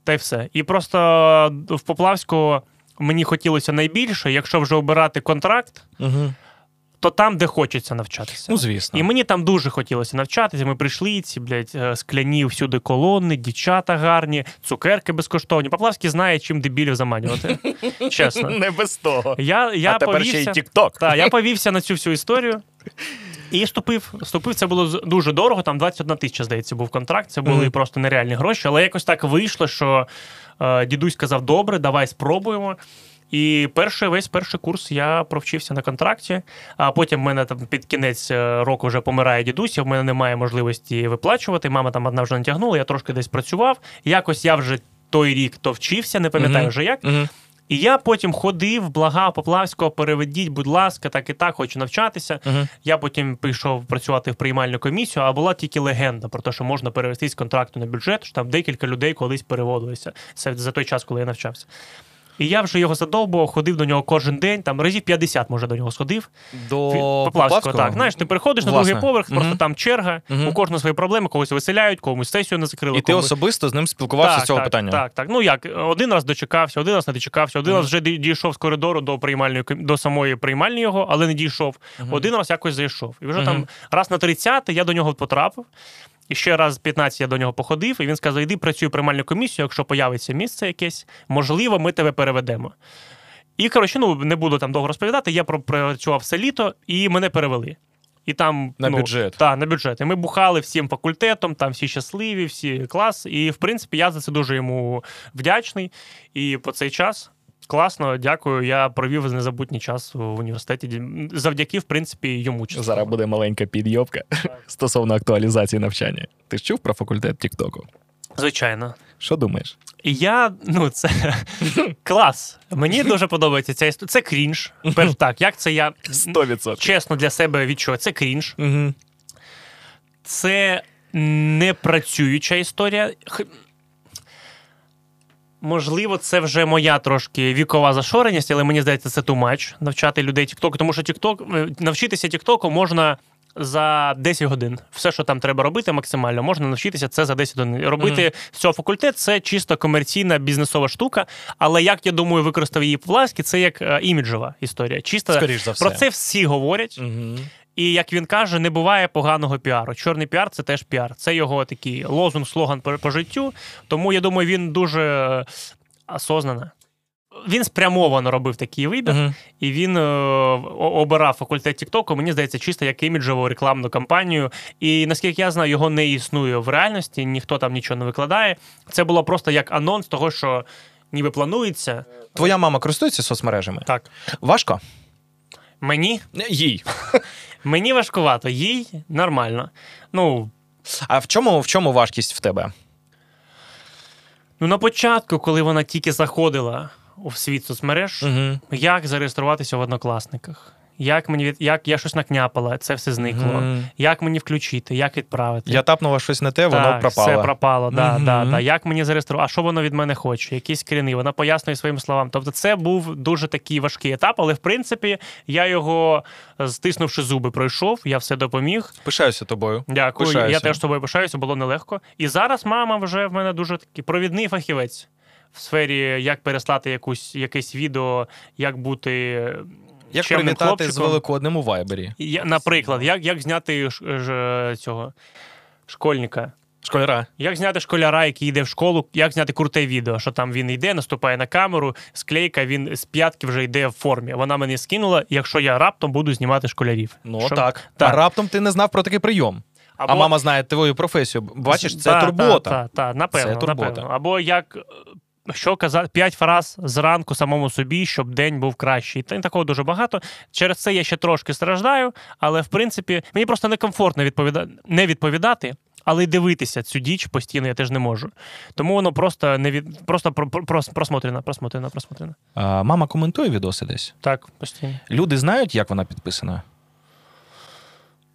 Speaker 3: Та й все. І просто в Поплавського мені хотілося найбільше, якщо вже обирати контракт,
Speaker 2: Угу.
Speaker 3: то там, де хочеться навчатися.
Speaker 2: Ну, звісно.
Speaker 3: І мені там дуже хотілося навчатися. Ми прийшли, ці, блядь, е, скляні всюди колони, дівчата гарні, цукерки безкоштовні. Поплавський знає, чим дебілів заманювати. Чесно.
Speaker 2: Не без того.
Speaker 3: Я, я
Speaker 2: а тепер ще й
Speaker 3: повівся,
Speaker 2: Тік-Ток.
Speaker 3: та, я повівся на цю всю історію. І вступив. Вступив, це було дуже дорого. Там 21 тисяча, здається, був контракт. Це були
Speaker 2: Мгм.
Speaker 3: просто нереальні гроші. Але якось так вийшло, що дідусь сказав: добре, давай спробуємо. І перший весь перший курс я провчився на контракті. А потім в мене там під кінець е, року вже помирає дідусь, і в мене немає можливості виплачувати. Мама там одна вже натягнула, я трошки десь працював. Якось я вже той рік то вчився, не пам'ятаю
Speaker 2: Мгм.
Speaker 3: вже як.
Speaker 2: Угу.
Speaker 3: І я потім ходив, благав Поплавського, переведіть, будь ласка, так і так, хочу навчатися.
Speaker 2: Угу.
Speaker 3: Я потім пішов працювати в приймальну комісію, а була тільки легенда про те, що можна перевести з контракту на бюджет, що там декілька людей колись переводилися Це за той час, коли я навчався. І я вже його задовбував, ходив до нього кожен день, там разів 50, може, до нього сходив.
Speaker 2: До
Speaker 3: Поплавського, так. Знаєш, ти приходиш на другий поверх, просто там черга,
Speaker 2: Мгм.
Speaker 3: у кожного свої проблеми, когось виселяють, комусь сесію не закрили.
Speaker 2: І ти особисто з ним спілкувався
Speaker 3: так,
Speaker 2: з цього
Speaker 3: так,
Speaker 2: питання.
Speaker 3: Так, так. Ну як, один раз дочекався, один раз не дочекався, один раз вже дійшов з коридору до приймальної до самої приймальні його, але не дійшов. Один раз якось зайшов. І вже там раз на 30 я до нього потрапив. І ще раз 15 я до нього походив, і він сказав: іди працюй приймальну комісію, якщо появиться місце якесь, можливо, ми тебе переведемо. І коротше, ну не буду там довго розповідати. Я пропрацював все літо, і мене перевели. І там
Speaker 2: На
Speaker 3: ну,
Speaker 2: бюджет.
Speaker 3: Так, на бюджет. І ми бухали всім факультетом, там всі щасливі, всі клас. І в принципі я за це дуже йому вдячний. І по цей час класно, дякую. Я провів незабутній час в університеті. Завдяки, в принципі, йому часу.
Speaker 2: Зараз буде маленька підйобка стосовно актуалізації навчання. Ти ж чув про факультет Тіктоку?
Speaker 3: Звичайно.
Speaker 2: Що думаєш?
Speaker 3: Я, ну, це клас. Мені дуже подобається ця історія. Це крінж. Перш так, як це я
Speaker 2: 100%.
Speaker 3: чесно для себе відчув. Це крінж.
Speaker 2: Угу.
Speaker 3: Це не працююча історія. Можливо, це вже моя трошки вікова зашореність, але мені здається, це much навчати людей TikTok, тому що TikTok, е, навчитися TikTok можна за 10 годин. Все, що там треба робити, максимально можна навчитися це за 10 годин. Робити з цього факультет це чисто комерційна бізнесова штука. Але як я думаю, використав її Павловський, це як е, іміджова історія. Чисто
Speaker 2: Скоріш за все.
Speaker 3: про це всі говорять.
Speaker 2: Угу.
Speaker 3: І як він каже, не буває поганого піару. Чорний піар це теж піар. Це його такий лозунг, слоган по, по життю. Тому я думаю, він дуже осознано. Він спрямовано робив такий вибір,
Speaker 2: Мгм.
Speaker 3: і він е, обирав факультет Тіктоку, мені здається, чисто як іміджову рекламну кампанію. І наскільки я знаю, його не існує в реальності, ніхто там нічого не викладає. Це було просто як анонс того, що ніби планується.
Speaker 2: Твоя мама користується соцмережами?
Speaker 3: Так.
Speaker 2: Важко?
Speaker 3: Мені,
Speaker 2: Їй.
Speaker 3: Мені важкувато, їй нормально. Ну,
Speaker 2: А в чому, в чому важкість в тебе?
Speaker 3: ну на початку, коли вона тільки заходила у світ соцмереж,
Speaker 2: Угу.
Speaker 3: як зареєструватися в однокласниках. Як мені від- як я щось накняпала, це все зникло.
Speaker 2: Мгм.
Speaker 3: Як мені включити, як відправити?
Speaker 2: Я тапнула щось не те, воно пропало.
Speaker 3: Все пропало, да,
Speaker 2: Мгм.
Speaker 3: да, да. Як мені зареєструвати? А що воно від мене хоче? Якісь скріни? Вона пояснює своїм словам. Тобто, це був дуже такий важкий етап, але в принципі я його, стиснувши зуби, пройшов, я все допоміг.
Speaker 2: Пишаюся тобою.
Speaker 3: Дякую.
Speaker 2: Пишаюся.
Speaker 3: Я теж тобою пишаюся, було нелегко. І зараз мама вже в мене дуже такий провідний фахівець в сфері, як переслати якусь, якесь відео, як бути.
Speaker 2: Як
Speaker 3: чемним
Speaker 2: привітати з. Великодним у Вайбері?
Speaker 3: Я, наприклад, як, як зняти ш, ж, цього школьника.
Speaker 2: Школяра.
Speaker 3: Як зняти школяра, який йде в школу, як зняти круте відео, що там він йде, наступає на камеру, склейка, він з п'ятки вже йде в формі. Вона мені скинула, якщо я раптом буду знімати школярів.
Speaker 2: Ну
Speaker 3: Що-
Speaker 2: так.
Speaker 3: Так.
Speaker 2: А раптом ти не знав про такий прийом.
Speaker 3: Або-
Speaker 2: А мама знає твою професію. Бачиш, це
Speaker 3: Та,
Speaker 2: турбота.
Speaker 3: Так, та, та, напевно,
Speaker 2: Це турбота.
Speaker 3: напевно. Або як. Що казати, п'ять фраз зранку самому собі, щоб день був кращий. Та такого дуже багато. Через це я ще трошки страждаю, але в принципі мені просто некомфортно відповіда... не відповідати, але й дивитися цю діч постійно я теж не можу. Тому воно просто не від... просто про... про... прос- просмотрено, просмотрено, просмотрено.
Speaker 2: А, мама коментує відоси десь.
Speaker 3: Так, постійно.
Speaker 2: Люди знають, як вона підписана.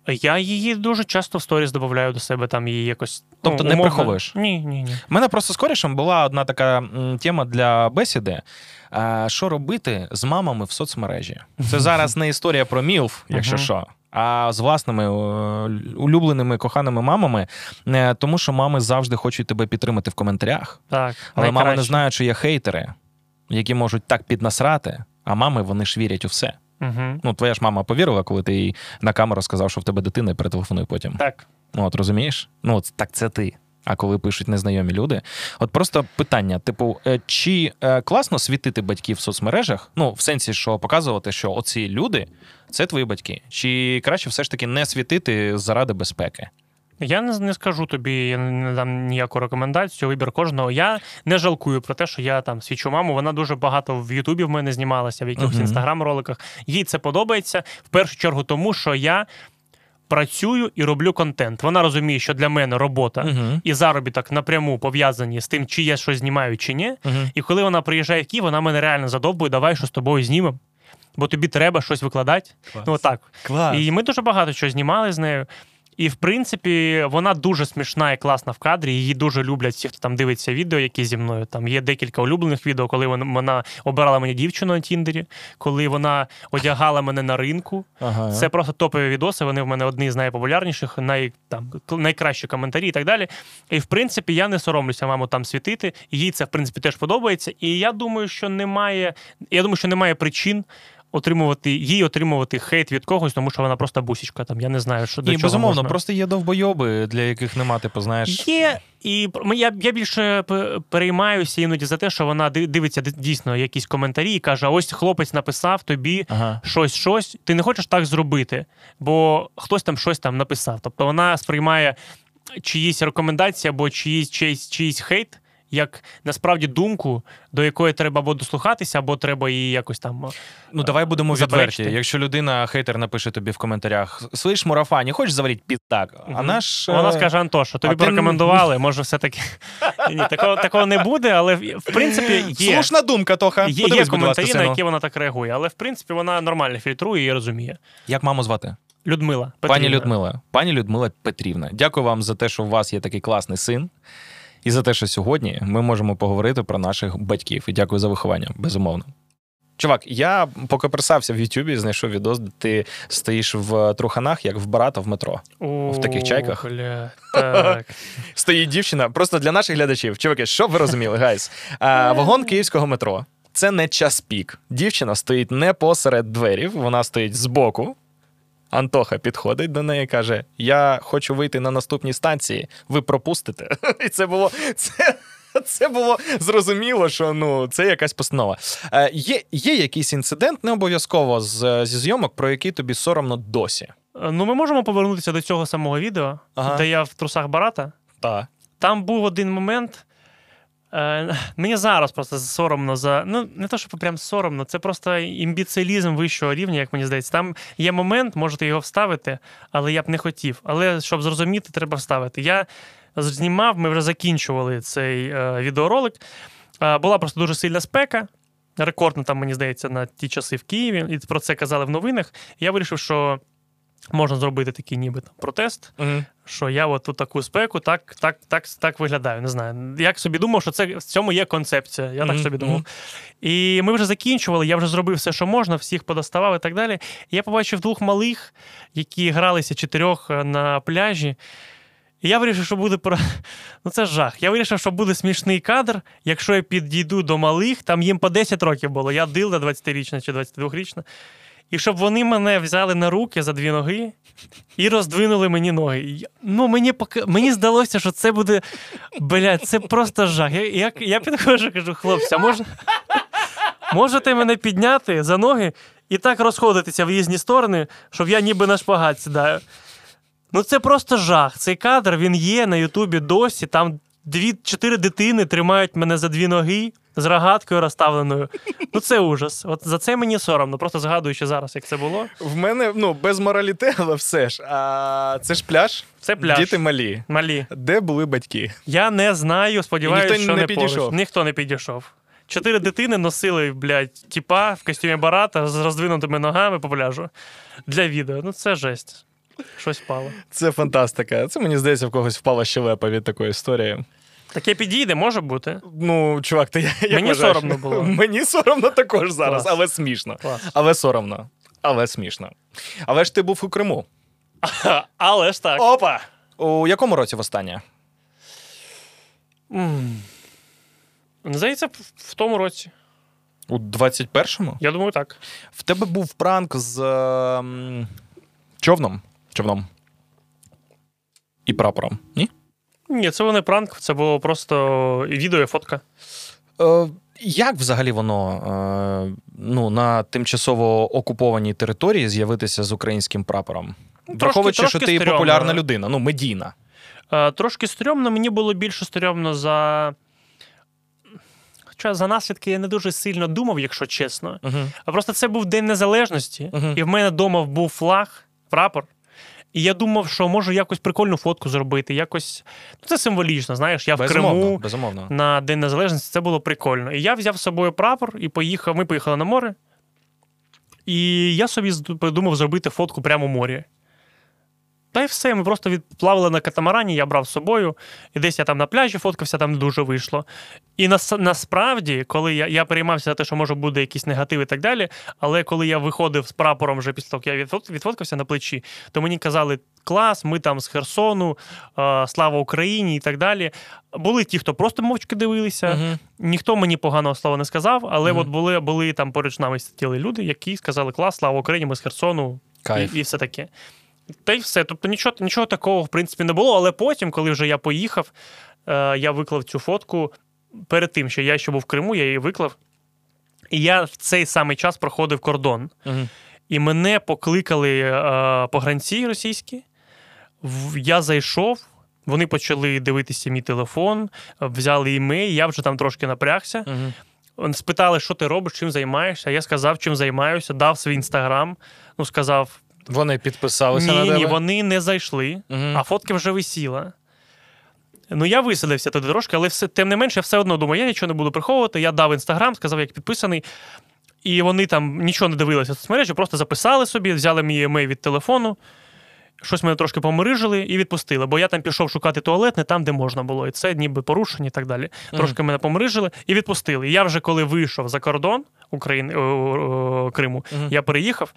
Speaker 3: Я її дуже часто в сторіс додаю до себе, там її якось.
Speaker 2: Тобто
Speaker 3: ну,
Speaker 2: не приховуєш?
Speaker 3: Ні, ні, ні.
Speaker 2: У мене просто з корішем була одна така тема для бесіди. А, що робити з мамами в соцмережі? Це зараз не історія про мілф, якщо що. А з власними улюбленими коханими мамами, Е, тому що мами завжди хочуть тебе підтримати в коментарях.
Speaker 3: Так,
Speaker 2: Але мами не
Speaker 3: найкраще.
Speaker 2: знають, що є хейтери, які можуть так піднасрати, а мами вони ж вірять у все.
Speaker 3: Угу.
Speaker 2: Ну, твоя ж мама повірила, коли ти їй на камеру сказав, що в тебе дитина, і перетелефонуй потім.
Speaker 3: Так.
Speaker 2: Ну, от розумієш? Ну, от так це ти. А коли пишуть незнайомі люди, от просто питання: типу, е, чи е, класно світити батьків в соцмережах? Ну, в сенсі, що показувати, що оці люди це твої батьки, чи краще все ж таки не світити заради безпеки?
Speaker 3: Я не, не скажу тобі, я не дам ніяку рекомендацію, вибір кожного. Я не жалкую про те, що я там свічу маму. Вона дуже багато в Ютубі в мене знімалася, в якихось інстаграм-роликах. Їй це подобається в першу чергу, тому що я працюю і роблю контент. Вона розуміє, що для мене робота
Speaker 2: Угу.
Speaker 3: і заробіток напряму пов'язані з тим, чи я щось знімаю, чи ні.
Speaker 2: Угу.
Speaker 3: І коли вона приїжджає в Київ, вона мене реально задовбує, давай що з тобою знімемо. Бо тобі треба щось викладати. Ну, отак.
Speaker 2: Клас.
Speaker 3: І ми дуже багато чого знімали з нею. І в принципі, вона дуже смішна і класна в кадрі. Її дуже люблять всі, хто там дивиться відео, які зі мною. Там є декілька улюблених відео, коли вона, вона обирала мені дівчину на Тіндері, коли вона одягала мене на ринку.
Speaker 2: Ага.
Speaker 3: Це просто топові відоси. Вони в мене одні з найпопулярніших, най, там, найкращі коментарі і так далі. І в принципі, я не соромлюся маму там світити. Їй це в принципі теж подобається. І я думаю, що немає. Я думаю, що немає причин. Отримувати їй отримувати хейт від когось, тому що вона просто бусічка. Там я не знаю, що до
Speaker 2: Ні,
Speaker 3: чого
Speaker 2: безумовно,
Speaker 3: можна.
Speaker 2: просто є довбойоби, для яких нема, типу, знаєш.
Speaker 3: Є, і я, я більше переймаюся іноді за те, що вона дивиться ди- дійсно якісь коментарі і каже: ось хлопець написав тобі
Speaker 2: Ага.
Speaker 3: щось, щось. Ти не хочеш так зробити, бо хтось там щось там написав. Тобто вона сприймає чиїсь рекомендації або чиїсь, чиїсь, чиїсь хейт. Як насправді думку, до якої треба або дослухатися, або треба її якось там.
Speaker 2: Ну, давай будемо відверті.
Speaker 3: Заперечити.
Speaker 2: Якщо людина, хейтер, напише тобі в коментарях: слиш, мурафані, хочеш заварити підтак? А наш.
Speaker 3: Вона
Speaker 2: е,
Speaker 3: скаже: Антоша, тобі
Speaker 2: а ти-
Speaker 3: порекомендували, може, все-таки. Ні, такого, такого не буде, але в принципі є.
Speaker 2: Слушна думка, Тоха.
Speaker 3: Є,
Speaker 2: Подивись,
Speaker 3: є
Speaker 2: ласка,
Speaker 3: коментарі, на які вона так реагує, але в принципі вона нормально фільтрує і розуміє.
Speaker 2: Як маму звати?
Speaker 3: Людмила.
Speaker 2: Пані Людмила, пані Людмила Петрівна, дякую вам за те, що у вас є такий класний син, і за те, що сьогодні ми можемо поговорити про наших батьків. І дякую за виховання, безумовно. Чувак, я поки присався в Ютубі, знайшов відос, де ти стоїш в труханах, як в барата в метро.
Speaker 3: О,
Speaker 2: В таких чайках?
Speaker 3: Бля, так.
Speaker 2: Стоїть дівчина, просто для наших глядачів. Чуваки, щоб ви розуміли, гайс. А, вагон київського метро. Це не час пік. Дівчина стоїть не посеред дверів, вона стоїть збоку. Антоха підходить до неї і каже: Я хочу вийти на наступній станції, ви пропустите. І це було. Це, Це було зрозуміло, що ну це якась постанова. Е, є, є якийсь інцидент, не обов'язково з, зі зйомок, про який тобі соромно досі.
Speaker 3: Е, Ну, ми можемо повернутися до цього самого відео,
Speaker 2: Ага.
Speaker 3: де я в трусах Барата.
Speaker 2: Так.
Speaker 3: Там був один момент. Е, мені зараз просто соромно за. Ну, не те, що прям соромно, це просто імбіцилізм вищого рівня, як мені здається. Там є момент, можете його вставити, але я б не хотів. Але щоб зрозуміти, треба вставити. Я знімав, ми вже закінчували цей е, відеоролик. Е, була просто дуже сильна спека. Рекордно там, мені здається, на ті часи в Києві, і про це казали в новинах. Я вирішив, що можна зробити такий ніби там протест
Speaker 2: Угу.
Speaker 3: що я от тут таку спеку, так, так, так, так виглядаю. Не знаю. Як собі думав, що це в цьому є концепція. Я так собі думав. І ми вже закінчували, я вже зробив все, що можна, всіх подоставав і так далі. І я побачив двох малих, які гралися чотирьох е, на пляжі. І я вирішив, що буде про. Ну це жах. Я вирішив, що буде смішний кадр, якщо я підійду до малих, там їм по 10 років було. Я дилда 20-річна чи 22-річна. І щоб вони мене взяли на руки за дві ноги і роздвинули мені ноги. Ну, мені поки мені здалося, що це буде. Блядь, це просто жах. Я, я, я підходжу, кажу, хлопці, а можна. Можете мене підняти за ноги і так розходитися в різні сторони, щоб я ніби на шпагат сідаю. Ну, це просто жах. Цей кадр він є на Ютубі досі. Там дві-чотири дитини тримають мене за дві ноги з рогаткою розставленою. Ну, це ужас. От за це мені соромно. Просто згадую ще зараз, як це було.
Speaker 2: В мене ну без мораліте, але все ж. А це ж пляж.
Speaker 3: Це пляж.
Speaker 2: Діти малі.
Speaker 3: Малі.
Speaker 2: Де були батьки?
Speaker 3: Я не знаю, сподіваюся,
Speaker 2: ніхто
Speaker 3: що
Speaker 2: не
Speaker 3: не,
Speaker 2: підійшов.
Speaker 3: поруч. Ніхто не підійшов. Чотири дитини носили, блядь, тіпа в костюмі барата з роздвинутими ногами по пляжу для відео. Ну, це жесть. Щось впало.
Speaker 2: Це фантастика. Це мені здається, в когось впала щелепа від такої історії.
Speaker 3: Таке підійде, може бути.
Speaker 2: Ну, чувак, ти як
Speaker 3: Мені
Speaker 2: вважаєш?
Speaker 3: соромно було.
Speaker 2: Мені соромно також зараз,
Speaker 3: Клас.
Speaker 2: але смішно.
Speaker 3: Клас.
Speaker 2: Але соромно. Але смішно. Але ж ти був у Криму.
Speaker 3: Але ж так.
Speaker 2: Опа! У якому році востаннє?
Speaker 3: М. Здається, в- в тому році.
Speaker 2: У 21-му?
Speaker 3: Я думаю, так.
Speaker 2: В тебе був пранк з ем, човном. Човном. І прапором. Ні?
Speaker 3: Ні, це не пранк, це було просто відео і фотка.
Speaker 2: Е, як взагалі воно е, ну, на тимчасово окупованій території з'явитися з українським прапором? Враховуючи,
Speaker 3: трошки
Speaker 2: що ти
Speaker 3: стрьомно.
Speaker 2: популярна людина, ну, медійна.
Speaker 3: Е, Трошки стрьомно, мені було більше стрьомно за. Хоча за наслідки я не дуже сильно думав, якщо чесно.
Speaker 2: Угу.
Speaker 3: А просто це був День Незалежності,
Speaker 2: Мгм.
Speaker 3: і в мене вдома був флаг, прапор. І я думав, що можу якось прикольну фотку зробити, якось. Ну, це символічно, знаєш, я в
Speaker 2: Безумовно,
Speaker 3: Криму
Speaker 2: безумовно.
Speaker 3: на День Незалежності, це було прикольно. І я взяв з собою прапор і поїхав. Ми поїхали на море. І я собі придумав зробити фотку прямо у морі. Та й все, ми просто відплавали на катамарані, я брав з собою, і десь я там на пляжі фоткався, там дуже вийшло. І нас, насправді, коли я, я переймався за те, що може буде якийсь негатив і так далі, але коли я виходив з прапором вже після того, як я відфот- відфоткався на плечі, то мені казали: клас, ми там з Херсону, слава Україні і так далі. Були ті, хто просто мовчки дивилися.
Speaker 2: Мгм.
Speaker 3: Ніхто мені поганого слова не сказав, але
Speaker 2: Мгм.
Speaker 3: от були, були там поруч нами сиділи люди, які сказали клас, слава Україні, ми з Херсону
Speaker 2: Кайф.
Speaker 3: І, і все таке. Та й все. Тобто нічого, нічого такого, в принципі, не було. Але потім, коли вже я поїхав, е, я виклав цю фотку перед тим, що я ще був в Криму, я її виклав. І я в цей самий час проходив кордон.
Speaker 2: Мгм.
Speaker 3: І мене покликали е, погранці російські. Я зайшов, вони почали дивитися мій телефон, взяли імей, я вже там трошки напрягся.
Speaker 2: Мгм.
Speaker 3: Спитали, що ти робиш, чим займаєшся. Я сказав, чим займаюся, дав свій інстаграм. Ну, сказав,
Speaker 2: Вони підписалися на
Speaker 3: ні,
Speaker 2: тебе?
Speaker 3: ні, вони не зайшли,
Speaker 2: Мгм.
Speaker 3: а фотки вже висіла. Ну, я виселився туди трошки, але все, тим не менше, я все одно думаю, я нічого не буду приховувати. Я дав інстаграм, сказав, як підписаний. І вони там нічого не дивилися в соцмережі, просто записали собі, взяли мій емей від телефону, щось мене трошки помирижили і відпустили. Бо я там пішов шукати туалет не там, де можна було. І це ніби порушення і так далі. Трошки мене помирижили і відпустили. І я вже коли вийшов за кордон України, о, о, Криму,
Speaker 2: Мгм.
Speaker 3: я переїхав.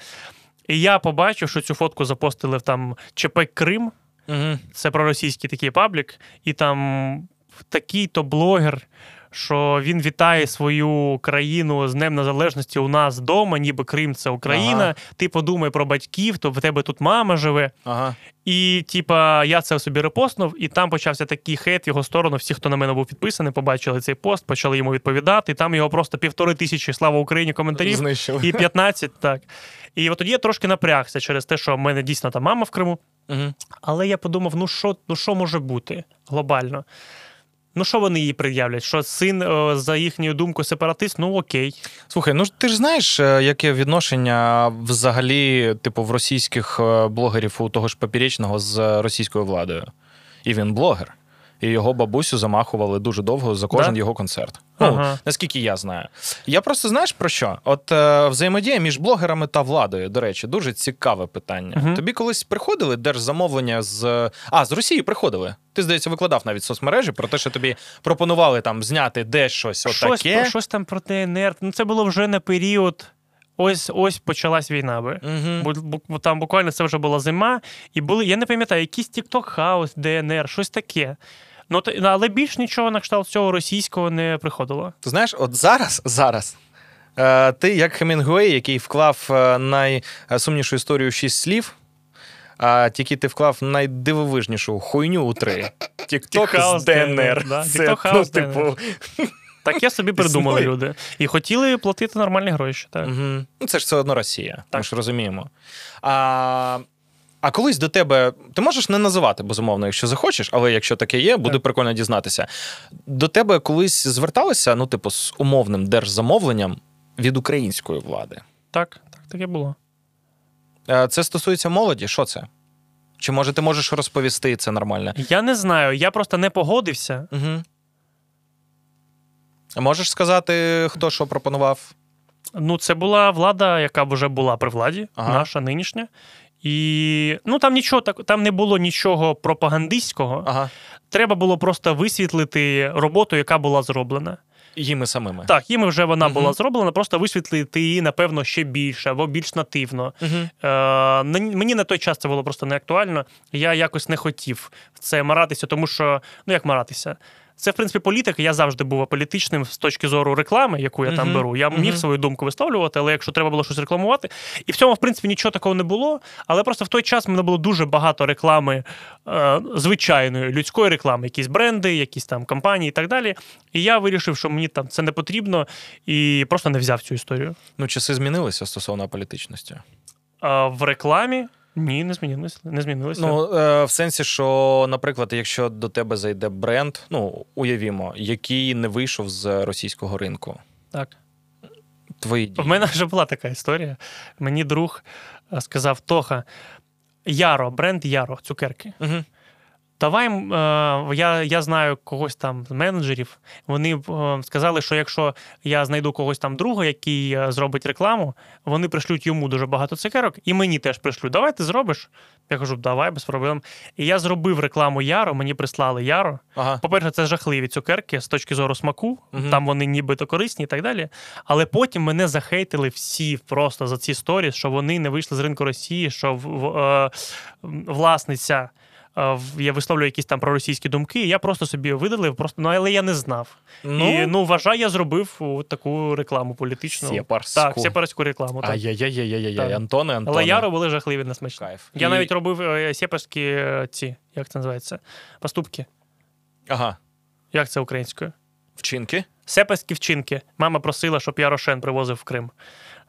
Speaker 3: І я побачив, що цю фотку запостили в там ЧП Крим.
Speaker 2: Угу.
Speaker 3: Це проросійський такий паблік, і там такий-то блогер. Що він вітає свою країну з Днем Незалежності у нас вдома, ніби Крим це Україна.
Speaker 2: Ага.
Speaker 3: Ти подумай про батьків, то в тебе тут мама живе.
Speaker 2: Ага.
Speaker 3: І, типа, я це собі репостнув, і там почався такий хейт в його сторону. Всі, хто на мене був підписаний, побачили цей пост, почали йому відповідати. І там його просто півтори тисячі слава Україні коментарів.
Speaker 2: Знищили.
Speaker 3: І 15, так. І от тоді я трошки напрягся через те, що в мене дійсно там мама в Криму.
Speaker 2: Угу.
Speaker 3: Але я подумав: ну що, ну що може бути глобально? Ну, що вони їй пред'являть? Що син, за їхньою думкою, сепаратист? Ну окей.
Speaker 2: Слухай, ну ти ж знаєш, е, яке відношення взагалі, типу, в російських е, блогерів у того ж поперечного з російською владою. І він блогер. І його бабусю замахували дуже довго за кожен
Speaker 3: Да?
Speaker 2: його концерт. Ну,
Speaker 3: Ага.
Speaker 2: наскільки я знаю. Я просто знаєш про що? От е, взаємодія між блогерами та владою, до речі, дуже цікаве питання.
Speaker 3: Мгм.
Speaker 2: Тобі колись приходили держзамовлення з. А, з Росії приходили. Ти, здається, викладав навіть в соцмережі про те, що тобі пропонували там зняти десь щось
Speaker 3: Щось,
Speaker 2: отаке.
Speaker 3: про- щось там про ДНР. Ну, це було вже на період. Ось ось почалась війна би.
Speaker 2: Угу.
Speaker 3: Там буквально це вже була зима, і були, я не пам'ятаю, якийсь TikTok house, ДНР, щось таке. Ну, але більш нічого на кшталт цього російського не приходило.
Speaker 2: Ти знаєш, от зараз, зараз. Е, ти, як Хемінгуей, який вклав е, найсумнішу історію шість слів, а тільки ти вклав найдивовижнішу хуйню у три. Тікток з ДНР.
Speaker 3: Да,
Speaker 2: Це, ну, типу,
Speaker 3: Таке собі придумали люди. І хотіли платити нормальні гроші. Так.
Speaker 2: Ну, це ж все одно Росія, ми ж розуміємо. А, а колись до тебе, ти можеш не називати, безумовно, якщо захочеш, але якщо таке є, буде
Speaker 3: Так.
Speaker 2: прикольно дізнатися. До тебе колись зверталися, ну, типу, з умовним держзамовленням від української влади.
Speaker 3: так, так, таке було.
Speaker 2: Е, Це стосується молоді, що це? Чи може ти можеш розповісти це нормально?
Speaker 3: Я не знаю, я просто не погодився.
Speaker 2: Угу. Можеш сказати, хто що пропонував?
Speaker 3: Ну, це була влада, яка вже була при владі,
Speaker 2: Ага.
Speaker 3: наша нинішня. І ну там нічого так, там не було нічого пропагандистського.
Speaker 2: Ага.
Speaker 3: Треба було просто висвітлити роботу, яка була зроблена.
Speaker 2: Їми самими.
Speaker 3: Так, їм вже вона
Speaker 2: Мгм.
Speaker 3: була зроблена, просто висвітлити її, напевно, ще більше або більш нативно.
Speaker 2: Угу.
Speaker 3: Е, мені на той час це було просто не актуально. Я якось не хотів в це маратися, тому що ну як маратися. Це, в принципі, політика. Я завжди був аполітичним з точки зору реклами, яку я там беру. Я міг свою думку висловлювати, але якщо треба було щось рекламувати. І в цьому, в принципі, нічого такого не було. Але просто в той час в мене було дуже багато реклами е, звичайної людської реклами, якісь бренди, якісь там компанії і так далі. І я вирішив, що мені там це не потрібно, і просто не взяв цю історію.
Speaker 2: Ну, часи змінилися стосовно політичності.
Speaker 3: В рекламі ні, не змінилося. Не змінилося.
Speaker 2: Ну, е, в сенсі, що, наприклад, якщо до тебе зайде бренд, ну, уявімо, який не вийшов з російського ринку.
Speaker 3: так.
Speaker 2: Твої дії.
Speaker 3: В мене вже була така історія. Мені друг е, сказав: Тоха, Яро, бренд Яро, цукерки.
Speaker 2: Угу.
Speaker 3: Давай е, я, я знаю когось там з менеджерів. Вони е, сказали, що якщо я знайду когось там друга, який е, зробить рекламу, вони пришлють йому дуже багато цукерок, і мені теж пришлють. Давай ти зробиш. Я кажу, давай, без проблем. І я зробив рекламу Яро, мені прислали Яро.
Speaker 2: Ага.
Speaker 3: По-перше, це жахливі цукерки з точки зору смаку.
Speaker 2: Мгм.
Speaker 3: Там вони нібито корисні і так далі. Але потім мене захейтили всі просто за ці сторіс, що вони не вийшли з ринку Росії, що в, в, власниця. Я висловлюю якісь там проросійські думки. і Я просто собі видалив, просто ну але я не знав.
Speaker 2: Ну,
Speaker 3: і ну вважаю, я зробив о, таку рекламу політичну. Так, сепарську рекламу. Так.
Speaker 2: Ай-яй-яй-яй-яй. Антоне, Антоне.
Speaker 3: Але Яро були жахливі несмачні.
Speaker 2: Кайф.
Speaker 3: Я
Speaker 2: І-
Speaker 3: навіть робив е, сепарські е, ці, як це називається? Поступки.
Speaker 2: Ага.
Speaker 3: Як це українською?
Speaker 2: Вчинки.
Speaker 3: Сепарські вчинки. Мама просила, щоб я Рошен привозив в Крим.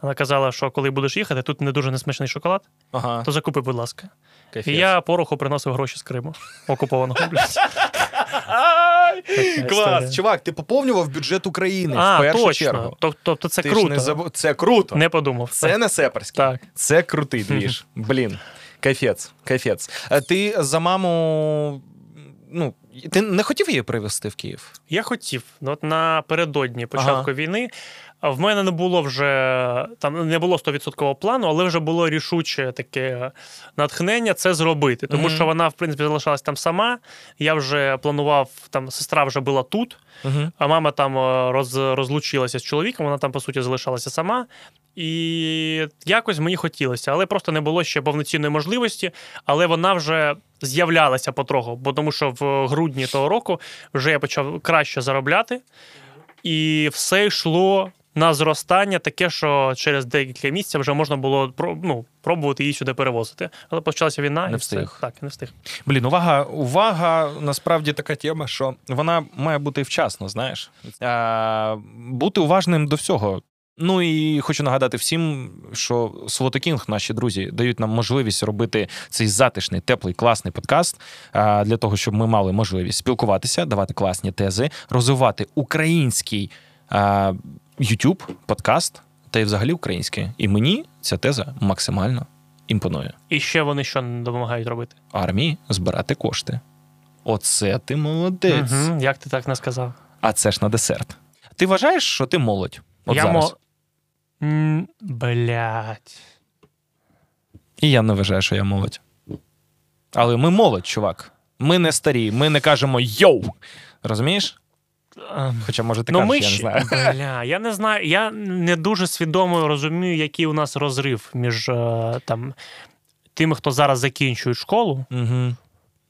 Speaker 3: Вона казала, що коли будеш їхати, тут не дуже несмачний шоколад,
Speaker 2: Ага.
Speaker 3: то закупи, будь ласка. І я пороху приносив гроші з Криму, окупованого. блядь.
Speaker 2: Клас, чувак, ти поповнював бюджет України в першу
Speaker 3: точно.
Speaker 2: чергу.
Speaker 3: Тоб- Тобто це
Speaker 2: Ти
Speaker 3: круто.
Speaker 2: не забу- Це круто.
Speaker 3: Не подумав.
Speaker 2: Це не сеперський.
Speaker 3: Так.
Speaker 2: Це крутий двіж. Блін. Кайфець, кайфець. Е, Ти за маму. Ну, ти не хотів її привезти в Київ?
Speaker 3: Я хотів, ну, от напередодні початку війни. В мене не було вже там не було 100% плану, але вже було рішуче таке натхнення це зробити. Тому
Speaker 2: Мгм.
Speaker 3: що вона, в принципі, залишалась там сама. Я вже планував, там сестра вже була тут,
Speaker 2: Угу.
Speaker 3: а мама там е, роз, розлучилася з чоловіком, вона там, по суті, залишалася сама. І якось мені хотілося, але просто не було ще повноцінної можливості. Але вона вже з'являлася потроху, бо тому що в грудні того року вже я почав краще заробляти, і все йшло на зростання, таке, що через декілька місяців вже можна було ну, пробувати її сюди перевозити. Але почалася війна,
Speaker 2: Не
Speaker 3: і все. Так, не встиг.
Speaker 2: Блін, увага, увага, насправді така тема, що вона має бути вчасно, знаєш. А, бути уважним до всього. Ну і хочу нагадати всім, що Слотокінг, наші друзі, дають нам можливість робити цей затишний, теплий, класний подкаст для того, щоб ми мали можливість спілкуватися, давати класні тези, розвивати український YouTube, подкаст та й взагалі український. І мені ця теза максимально імпонує
Speaker 3: І ще вони що допомагають робити?
Speaker 2: армії збирати кошти. Оце ти молодець.
Speaker 3: Угу, як ти так не сказав?
Speaker 2: А це ж на десерт. Ти вважаєш, що ти молодь? От
Speaker 3: я
Speaker 2: зараз.
Speaker 3: М, Блять.
Speaker 2: І я не вважаю, що я молодь. Але ми молодь, чувак. Ми не старі, ми не кажемо йоу. Розумієш?
Speaker 3: Ем,
Speaker 2: Хоча, може, ти
Speaker 3: ну,
Speaker 2: кажеш, я не знаю.
Speaker 3: Бля, я не знаю. Я не дуже свідомо розумію, який у нас розрив між е, там тими, хто зараз закінчують школу.
Speaker 2: Угу.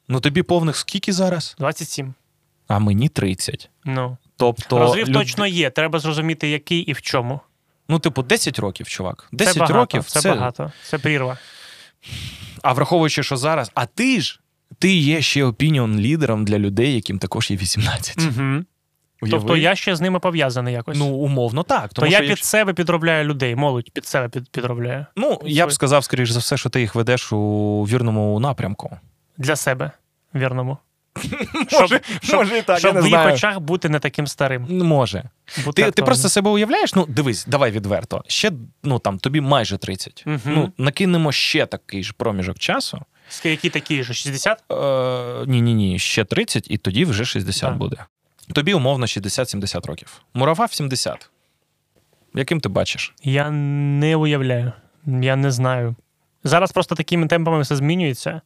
Speaker 2: Ну тобі повних скільки зараз?
Speaker 3: 27.
Speaker 2: А мені 30.
Speaker 3: Ну,
Speaker 2: Тобто.
Speaker 3: розрив
Speaker 2: люд-
Speaker 3: точно є. Треба зрозуміти, який і в чому.
Speaker 2: Ну, типу, 10 років, чувак. 10
Speaker 3: це багато,
Speaker 2: років
Speaker 3: це, багато. Це прірва.
Speaker 2: А враховуючи, що зараз, а ти ж ти є ще опініон лідером для людей, яким також є 18.
Speaker 3: Угу.
Speaker 2: Уяви.
Speaker 3: Тобто я ще з ними пов'язаний якось.
Speaker 2: Ну, умовно, так.
Speaker 3: То
Speaker 2: Тому
Speaker 3: я
Speaker 2: що
Speaker 3: під
Speaker 2: якщо-
Speaker 3: себе підробляю людей, молодь під себе під, підробляю.
Speaker 2: Ну, я б сказав, скоріш за все, що ти їх ведеш у вірному напрямку.
Speaker 3: Для себе, вірному.
Speaker 2: Може,
Speaker 3: щоб-
Speaker 2: може і так,
Speaker 3: Щоб
Speaker 2: я
Speaker 3: в
Speaker 2: не
Speaker 3: їх
Speaker 2: знаю.
Speaker 3: очах бути не таким старим.
Speaker 2: Може.
Speaker 3: Бути
Speaker 2: Ти, ти просто себе уявляєш? Ну, дивись, давай відверто. Ще ну там тобі майже 30.
Speaker 3: Мгм.
Speaker 2: Ну, накинемо ще такий ж проміжок часу.
Speaker 3: Ск- Які такі ж? 60?
Speaker 2: Е, ні, ні, ні, ще 30, і тоді вже 60
Speaker 3: Так.
Speaker 2: буде. Тобі умовно 60-70 років. Мурава в 70. Яким ти бачиш?
Speaker 3: Я не уявляю. Я не знаю. Зараз просто такими темпами все змінюється.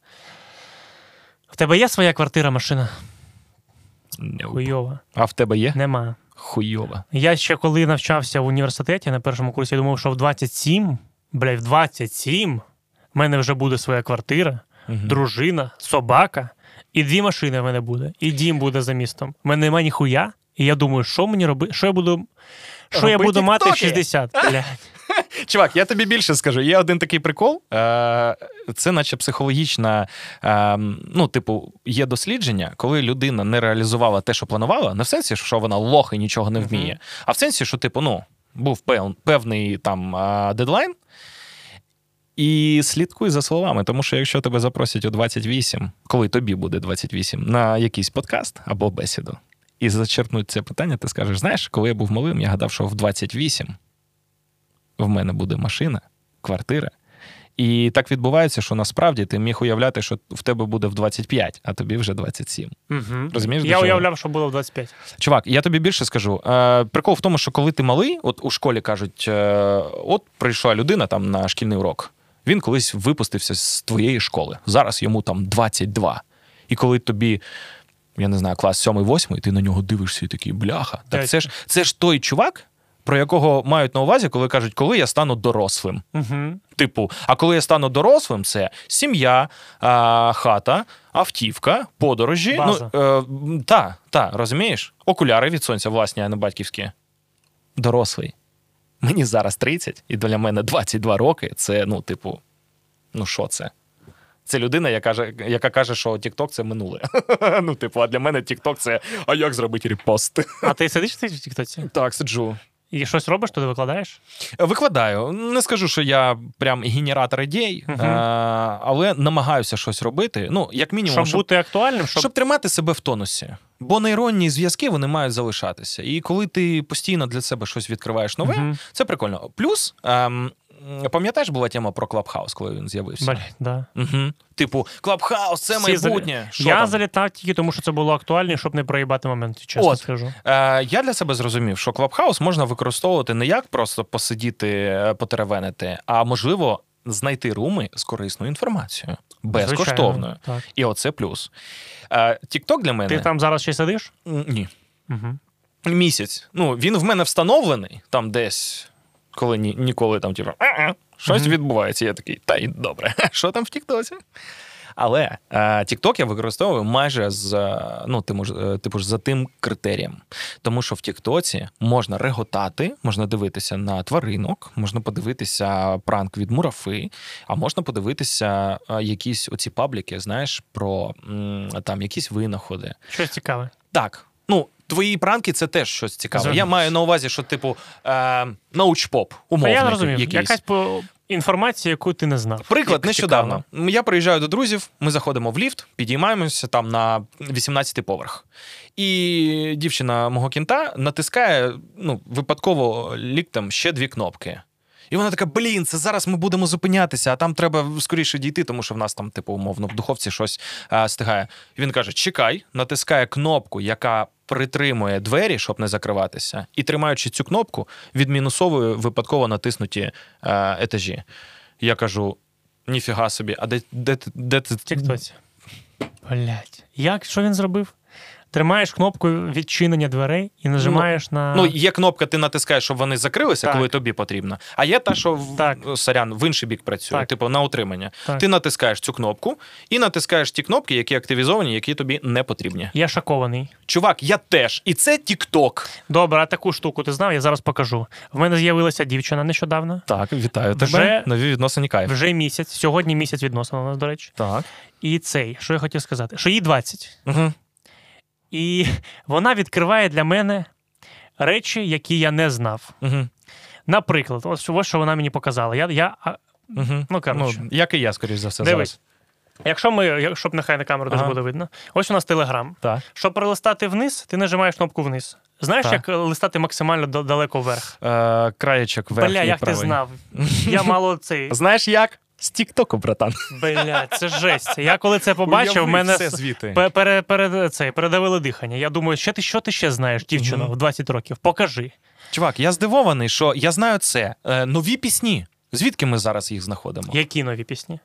Speaker 3: В тебе є своя квартира, машина? Хуйова.
Speaker 2: А в тебе є?
Speaker 3: Нема.
Speaker 2: Хуйова.
Speaker 3: Я ще коли навчався в університеті на першому курсі, я думав, що в 27, блядь, в 27 в мене вже буде своя квартира,
Speaker 2: Мгм.
Speaker 3: дружина, собака, і дві машини в мене буде, і дім буде за містом. У мене немає ніхуя. І я думаю, що мені робити? Що я буду. Що я буду мати в 60? Блядь.
Speaker 2: Чувак, я тобі більше скажу. Є один такий прикол. Е, Це наче психологічна. е, Ну, типу, є дослідження, коли людина не реалізувала те, що планувала, не в сенсі, що вона лох і нічого не вміє, а в сенсі, що, типу, ну, був певний там е, дедлайн. І слідкуй за словами, тому що якщо тебе запросять у 28, коли тобі буде 28, на якийсь подкаст або бесіду, і зачерпнуть це питання, ти скажеш: знаєш, коли я був малим, я гадав, що в 28 в мене буде машина, квартира. І так відбувається, що насправді ти міг уявляти, що в тебе буде в 25, а тобі вже 27.
Speaker 3: Угу.
Speaker 2: Розумієш,
Speaker 3: Я уявляв, що було в 25.
Speaker 2: Чувак, я тобі більше скажу. Е, прикол в тому, що коли ти малий, от у школі кажуть, е, от прийшла людина там на шкільний урок. Він колись випустився з твоєї школи. Зараз йому там 22. І коли тобі, я не знаю, клас 7-8, ти на нього дивишся і такий бляха. Так це ж, це ж той чувак, про якого мають на увазі, коли кажуть, коли я стану дорослим.
Speaker 3: Угу.
Speaker 2: Типу, а коли я стану дорослим, це сім'я, а, хата, автівка, подорожі.
Speaker 3: База.
Speaker 2: Ну, е, та, та, розумієш? Окуляри від сонця, власні, а не батьківські. Дорослий. Мені зараз 30, і для мене 22 роки. Це, ну, типу, ну що це? Це людина, яка каже, яка каже, що TikTok це минуле. ну, типу, а для мене TikTok це а як зробити репост?
Speaker 3: А ти сидиш в тіктоці?
Speaker 2: так, сиджу.
Speaker 3: І щось робиш, туди викладаєш?
Speaker 2: Викладаю. Не скажу, що я прям генератор ідей, е, але намагаюся щось робити. Ну, як мінімум,
Speaker 3: Щоб,
Speaker 2: щоб,
Speaker 3: бути актуальним, щоб,
Speaker 2: щоб тримати себе в тонусі. Бо нейронні зв'язки вони мають залишатися. І коли ти постійно для себе щось відкриваєш нове,
Speaker 3: Мгм.
Speaker 2: це прикольно. Плюс ем, пам'ятаєш, була тема про Клабхаус, коли він з'явився?
Speaker 3: Блядь, да.
Speaker 2: Угу. Типу, Клабхаус це майбутнє. Що
Speaker 3: я
Speaker 2: там?
Speaker 3: залітав тільки тому, що це було актуально, щоб не проїбати момент, чесно
Speaker 2: От.
Speaker 3: скажу.
Speaker 2: Е, я для себе зрозумів, що Клабхаус можна використовувати не як просто посидіти, е, потеревенити, а можливо знайти руми з корисною інформацією, безкоштовною.
Speaker 3: Звичайно, Так.
Speaker 2: І оце плюс. Тікток для мене
Speaker 3: Ти там зараз ще сидиш?
Speaker 2: Ні.
Speaker 3: Угу.
Speaker 2: Місяць. Ну, він в мене встановлений там десь, коли ні, ніколи там, типу, щось
Speaker 3: угу.
Speaker 2: відбувається. Я такий, та й добре, що там в Тіктоці? Але е, TikTok я використовую майже з е, ну, типу, ж- е, типу ж за тим критерієм. Тому що в Тіктоці можна реготати, можна дивитися на тваринок, можна подивитися пранк від мурафи, а можна подивитися якісь оці пабліки, знаєш, про там якісь винаходи.
Speaker 3: Щось цікаве.
Speaker 2: Так. Ну, твої пранки це теж щось цікаве. Я маю на увазі, що, типу, е, научпоп,
Speaker 3: Та
Speaker 2: умовний.
Speaker 3: я зрозумів.
Speaker 2: якийсь.
Speaker 3: Якась по... інформація, яку ти не знав.
Speaker 2: Приклад
Speaker 3: Як
Speaker 2: нещодавно.
Speaker 3: цікаво.
Speaker 2: Я приїжджаю до друзів, ми заходимо в ліфт, підіймаємося там на 18-й поверх. І дівчина мого кінта натискає ну, випадково ліктем ще дві кнопки. І вона така: блін, це зараз ми будемо зупинятися, а там треба скоріше дійти, тому що в нас там, типу, умовно, в духовці щось а, стигає. І він каже: чекай, натискає кнопку, яка притримує двері, щоб не закриватися, і тримаючи цю кнопку, відмінусовує випадково натиснуті а, етажі. Я кажу: ніфіга собі, а де, де, ти- де ти.
Speaker 3: Блять. Як? Що він зробив? Тримаєш кнопку відчинення дверей і нажимаєш на.
Speaker 2: Ну, є кнопка, ти натискаєш, щоб вони закрилися,
Speaker 3: Так.
Speaker 2: коли тобі потрібно. А є та, що в сорян, в інший бік працює,
Speaker 3: Так.
Speaker 2: типу на утримання.
Speaker 3: Так.
Speaker 2: Ти натискаєш цю кнопку і натискаєш ті кнопки, які активізовані, які тобі не потрібні.
Speaker 3: Я шокований.
Speaker 2: Чувак, я теж. І це TikTok.
Speaker 3: Добре, а таку штуку ти знав, я зараз покажу. В мене з'явилася дівчина нещодавно.
Speaker 2: Так, вітаю
Speaker 3: тебе. Вже-
Speaker 2: Нові відносини кайф.
Speaker 3: Вже місяць. Сьогодні місяць відносин у нас, до речі.
Speaker 2: Так.
Speaker 3: І цей, що я хотів сказати, що їй 20.
Speaker 2: Угу.
Speaker 3: І вона відкриває для мене речі, які я не знав.
Speaker 2: Угу.
Speaker 3: Наприклад, ось ось що вона мені показала. Я, я,
Speaker 2: Угу.
Speaker 3: Ну, коротше.
Speaker 2: як і я, скоріш за все,
Speaker 3: Дивись.
Speaker 2: зараз.
Speaker 3: якщо ми, щоб нехай на камеру теж
Speaker 2: Ага.
Speaker 3: буде видно, ось у нас телеграм.
Speaker 2: Так.
Speaker 3: Щоб пролистати вниз, ти нажимаєш кнопку вниз. Знаєш,
Speaker 2: Так.
Speaker 3: як листати максимально далеко вверх?
Speaker 2: Е, краєчок верхній
Speaker 3: Бля, як
Speaker 2: правий.
Speaker 3: ти знав? Я мало цей.
Speaker 2: Знаєш як? З Тіктоку, братан.
Speaker 3: Бля, це жесть. Я коли це побачив, в мене
Speaker 2: все
Speaker 3: с-
Speaker 2: звідти.
Speaker 3: пере, пере, цей, передавили дихання. Я думаю, що ти, що ти ще знаєш, дівчино,
Speaker 2: Мгм.
Speaker 3: в 20 років? Покажи.
Speaker 2: Чувак, я здивований, що я знаю це. Е, нові пісні. Звідки ми зараз їх знаходимо?
Speaker 3: Які нові пісні?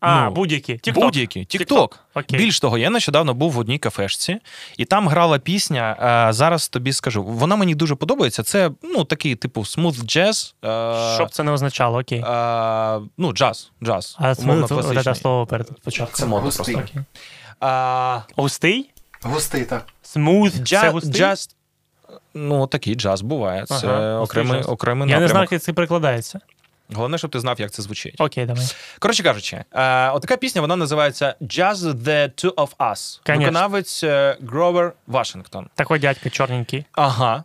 Speaker 3: А,
Speaker 2: Ну,
Speaker 3: будь-які. TikTok.
Speaker 2: Будь-які. Тікток.
Speaker 3: Окей.
Speaker 2: Більш того, я нещодавно був в одній кафешці, і там грала пісня. е, зараз тобі скажу. Вона мені дуже подобається. Це ну такий, типу, смуth джаз. Е,
Speaker 3: Щоб це не означало, окей.
Speaker 2: е, ну, джаз. джаз.
Speaker 3: А це слово перед початком.
Speaker 2: Це модно
Speaker 4: Густий.
Speaker 2: просто.
Speaker 3: Окей.
Speaker 2: А,
Speaker 3: Густий?
Speaker 4: Густий, так.
Speaker 3: Це
Speaker 2: джаз. Ну, такий джаз буває. Це
Speaker 3: Ага,
Speaker 2: окремий, окремий
Speaker 3: Я не знаю, як це перекладається.
Speaker 2: Головне, щоб ти знав, як це звучить.
Speaker 3: Окей, давай.
Speaker 2: Коротше кажучи, е, отака пісня вона називається Just the Two of Us.
Speaker 3: Конечно.
Speaker 2: Виконавець Гровер Вашингтон.
Speaker 3: Такий дядька чорненький,
Speaker 2: Ага.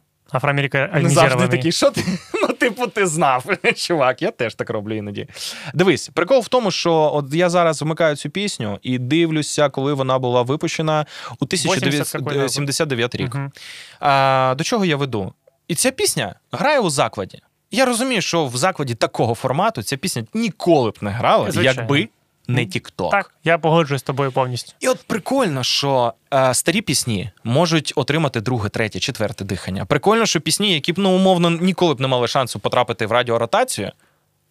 Speaker 2: Не завжди такий, що ти? Ну, типу, ти знав. Чувак, я теж так роблю іноді. Дивись, прикол в тому, що от я зараз вмикаю цю пісню і дивлюся, коли вона була випущена у 1979 рік.
Speaker 3: Мгм.
Speaker 2: А, до чого я веду? І ця пісня грає у закладі. Я розумію, що в закладі такого формату ця пісня ніколи б не грала,
Speaker 3: Звичайно.
Speaker 2: якби не TikTok.
Speaker 3: Так, я погоджуюсь з тобою повністю.
Speaker 2: І от прикольно, що е, старі пісні можуть отримати друге, третє, четверте дихання. Прикольно, що пісні, які б ну умовно ніколи б не мали шансу потрапити в радіоротацію,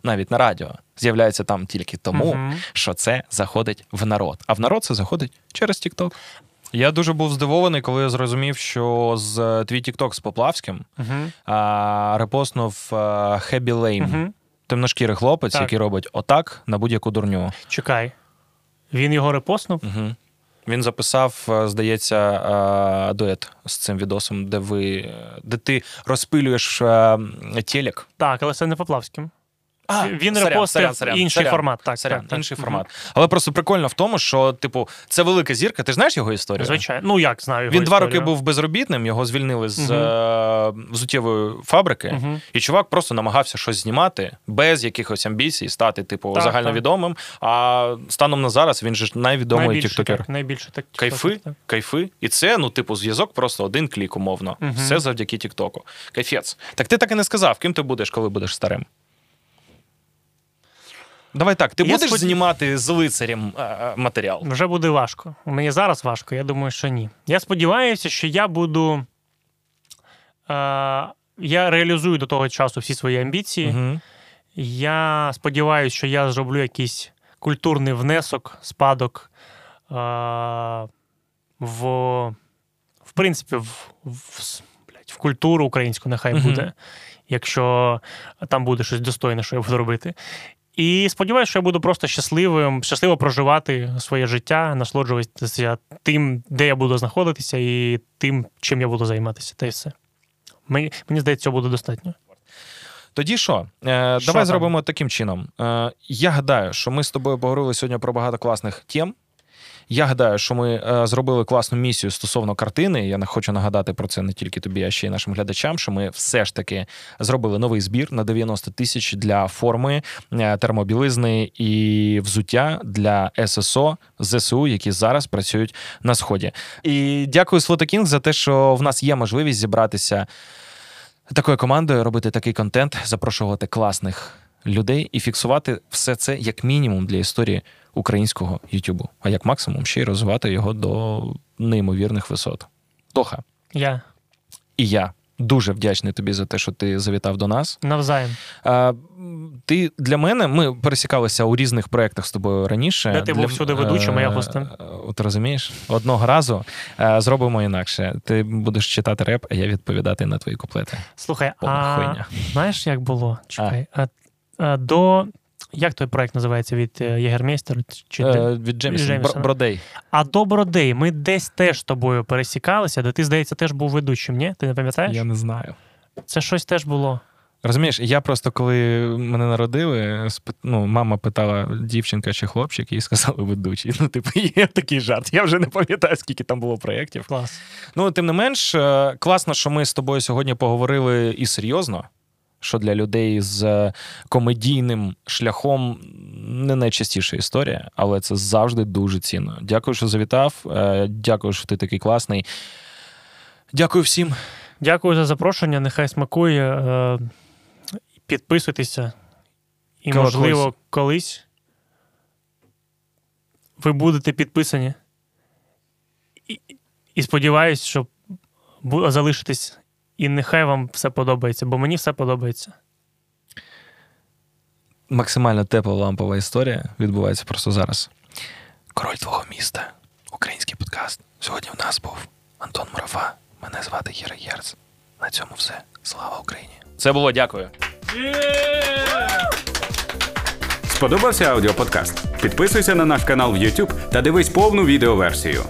Speaker 2: навіть на радіо, з'являються там тільки тому,
Speaker 3: Мгм.
Speaker 2: що це заходить в народ. А в народ це заходить через TikTok. Я дуже був здивований, коли я зрозумів, що з е, твій TikTok з Поплавським
Speaker 3: Угу.
Speaker 2: а, репостнув е, Хебі Лейм,
Speaker 3: Угу.
Speaker 2: темношкірий хлопець,
Speaker 3: Так.
Speaker 2: який робить отак на будь-яку дурню.
Speaker 3: Чекай. Він його репостнув?
Speaker 2: Угу. Він записав, е, здається, дует з цим відосом, де ви де ти розпилюєш телек.
Speaker 3: Так, але це не Поплавським.
Speaker 2: А,
Speaker 3: Він
Speaker 2: сорян,
Speaker 3: репостив
Speaker 2: сорян, сорян,
Speaker 3: інший
Speaker 2: сорян.
Speaker 3: формат. Так,
Speaker 2: Сорян,
Speaker 3: так, так.
Speaker 2: інший
Speaker 3: Мгм.
Speaker 2: формат. Але просто прикольно в тому, що, типу, це велика зірка. Ти знаєш його історію?
Speaker 3: Звичайно. Ну як знаю. його
Speaker 2: Він два
Speaker 3: історію.
Speaker 2: роки був безробітним, його звільнили з е, взуттєвої фабрики,
Speaker 3: Мгм.
Speaker 2: і чувак просто намагався щось знімати без якихось амбіцій, стати, типу,
Speaker 3: Так,
Speaker 2: загальновідомим. А станом на зараз він же ж найвідомий тіктокер.
Speaker 3: найбільше так.
Speaker 2: Кайфи,
Speaker 3: так.
Speaker 2: кайфи. І це, ну, типу, зв'язок просто один клік, умовно. Все завдяки Тіктоку. Кайфець. Так ти так і не сказав, ким ти будеш, коли будеш старим. Давай так, ти
Speaker 3: Я
Speaker 2: будеш
Speaker 3: сподів-
Speaker 2: знімати з лицарем е, е, матеріал?
Speaker 3: Вже буде важко. Мені зараз важко, я думаю, що ні. Я сподіваюся, що я буду. Е, я реалізую до того часу всі свої амбіції.
Speaker 2: Угу.
Speaker 3: Я сподіваюся, що я зроблю якийсь культурний внесок, спадок е, в, в принципі, в, в, блядь, в культуру українську нехай
Speaker 2: Мгм.
Speaker 3: буде, якщо там буде щось достойне, що я буду робити. І сподіваюся, що я буду просто щасливим, щасливо проживати своє життя, насолоджуватися тим, де я буду знаходитися, і тим, чим я буду займатися. Та й все. Мені, мені здається, цього буде достатньо.
Speaker 2: Тоді що? Е, давай
Speaker 3: там?
Speaker 2: зробимо таким чином. Е, я гадаю, що ми з тобою поговорили сьогодні про багато класних тем. Я гадаю, що ми е, зробили класну місію стосовно картини. Я не хочу нагадати про це не тільки тобі, а ще й нашим глядачам. Що ми все ж таки зробили новий збір на 90 тисяч для форми, е, термобілизни і взуття для ССО ЗСУ, які зараз працюють на сході. І дякую Слотокінг за те, що в нас є можливість зібратися такою командою, робити такий контент, запрошувати класних людей і фіксувати все це як мінімум для історії українського Ютубу, а як максимум ще й розвивати його до неймовірних висот. Тоха,
Speaker 3: Я
Speaker 2: і я дуже вдячний тобі за те, що ти завітав до нас.
Speaker 3: навзаєм.
Speaker 2: А, ти для мене, ми пересікалися у різних проєктах з тобою раніше.
Speaker 3: Де ти
Speaker 2: для,
Speaker 3: був всюди ведучим, а я
Speaker 2: е,
Speaker 3: гостем.
Speaker 2: От розумієш, одного разу е, зробимо інакше. Ти будеш читати реп, а я відповідати на твої куплети.
Speaker 3: Слухай,
Speaker 2: Повна
Speaker 3: а
Speaker 2: хуйня.
Speaker 3: знаєш, як було? Чекай. А. А, до. Як той проект називається від е, Єгермейстера? Чи?
Speaker 2: Е, від Джемісона. Бродей.
Speaker 3: А до Бродей ми десь теж з тобою пересікалися, де ти, здається, теж був ведучим, ні? Ти не пам'ятаєш?
Speaker 2: Я не знаю.
Speaker 3: Це щось теж було.
Speaker 2: Розумієш, я просто коли мене народили, ну, мама питала, дівчинка чи хлопчик, і сказали ведучий. Ну, типу, є такий жарт. Я вже не пам'ятаю, скільки там було проєктів.
Speaker 3: Клас.
Speaker 2: Ну, тим не менш, е, класно, що ми з тобою сьогодні поговорили і серйозно. Що для людей з е, комедійним шляхом не найчастіша історія, але це завжди дуже цінно. Дякую, що завітав. е, Дякую, що ти такий класний. Дякую всім.
Speaker 3: Дякую за запрошення. Нехай смакує. Е, Підписуйтеся. І,
Speaker 2: Колокольсь.
Speaker 3: можливо, колись ви будете підписані. І, і сподіваюсь, що залишитесь. І нехай вам все подобається, бо мені все подобається.
Speaker 2: Максимально тепла лампова історія відбувається просто зараз. Король твого міста. Український подкаст. Сьогодні в нас був Антон Мурафа. Мене звати Єра Єрц. На цьому все. Слава Україні! Це було дякую.
Speaker 1: Сподобався аудіоподкаст? Підписуйся на наш канал в YouTube та дивись повну відеоверсію.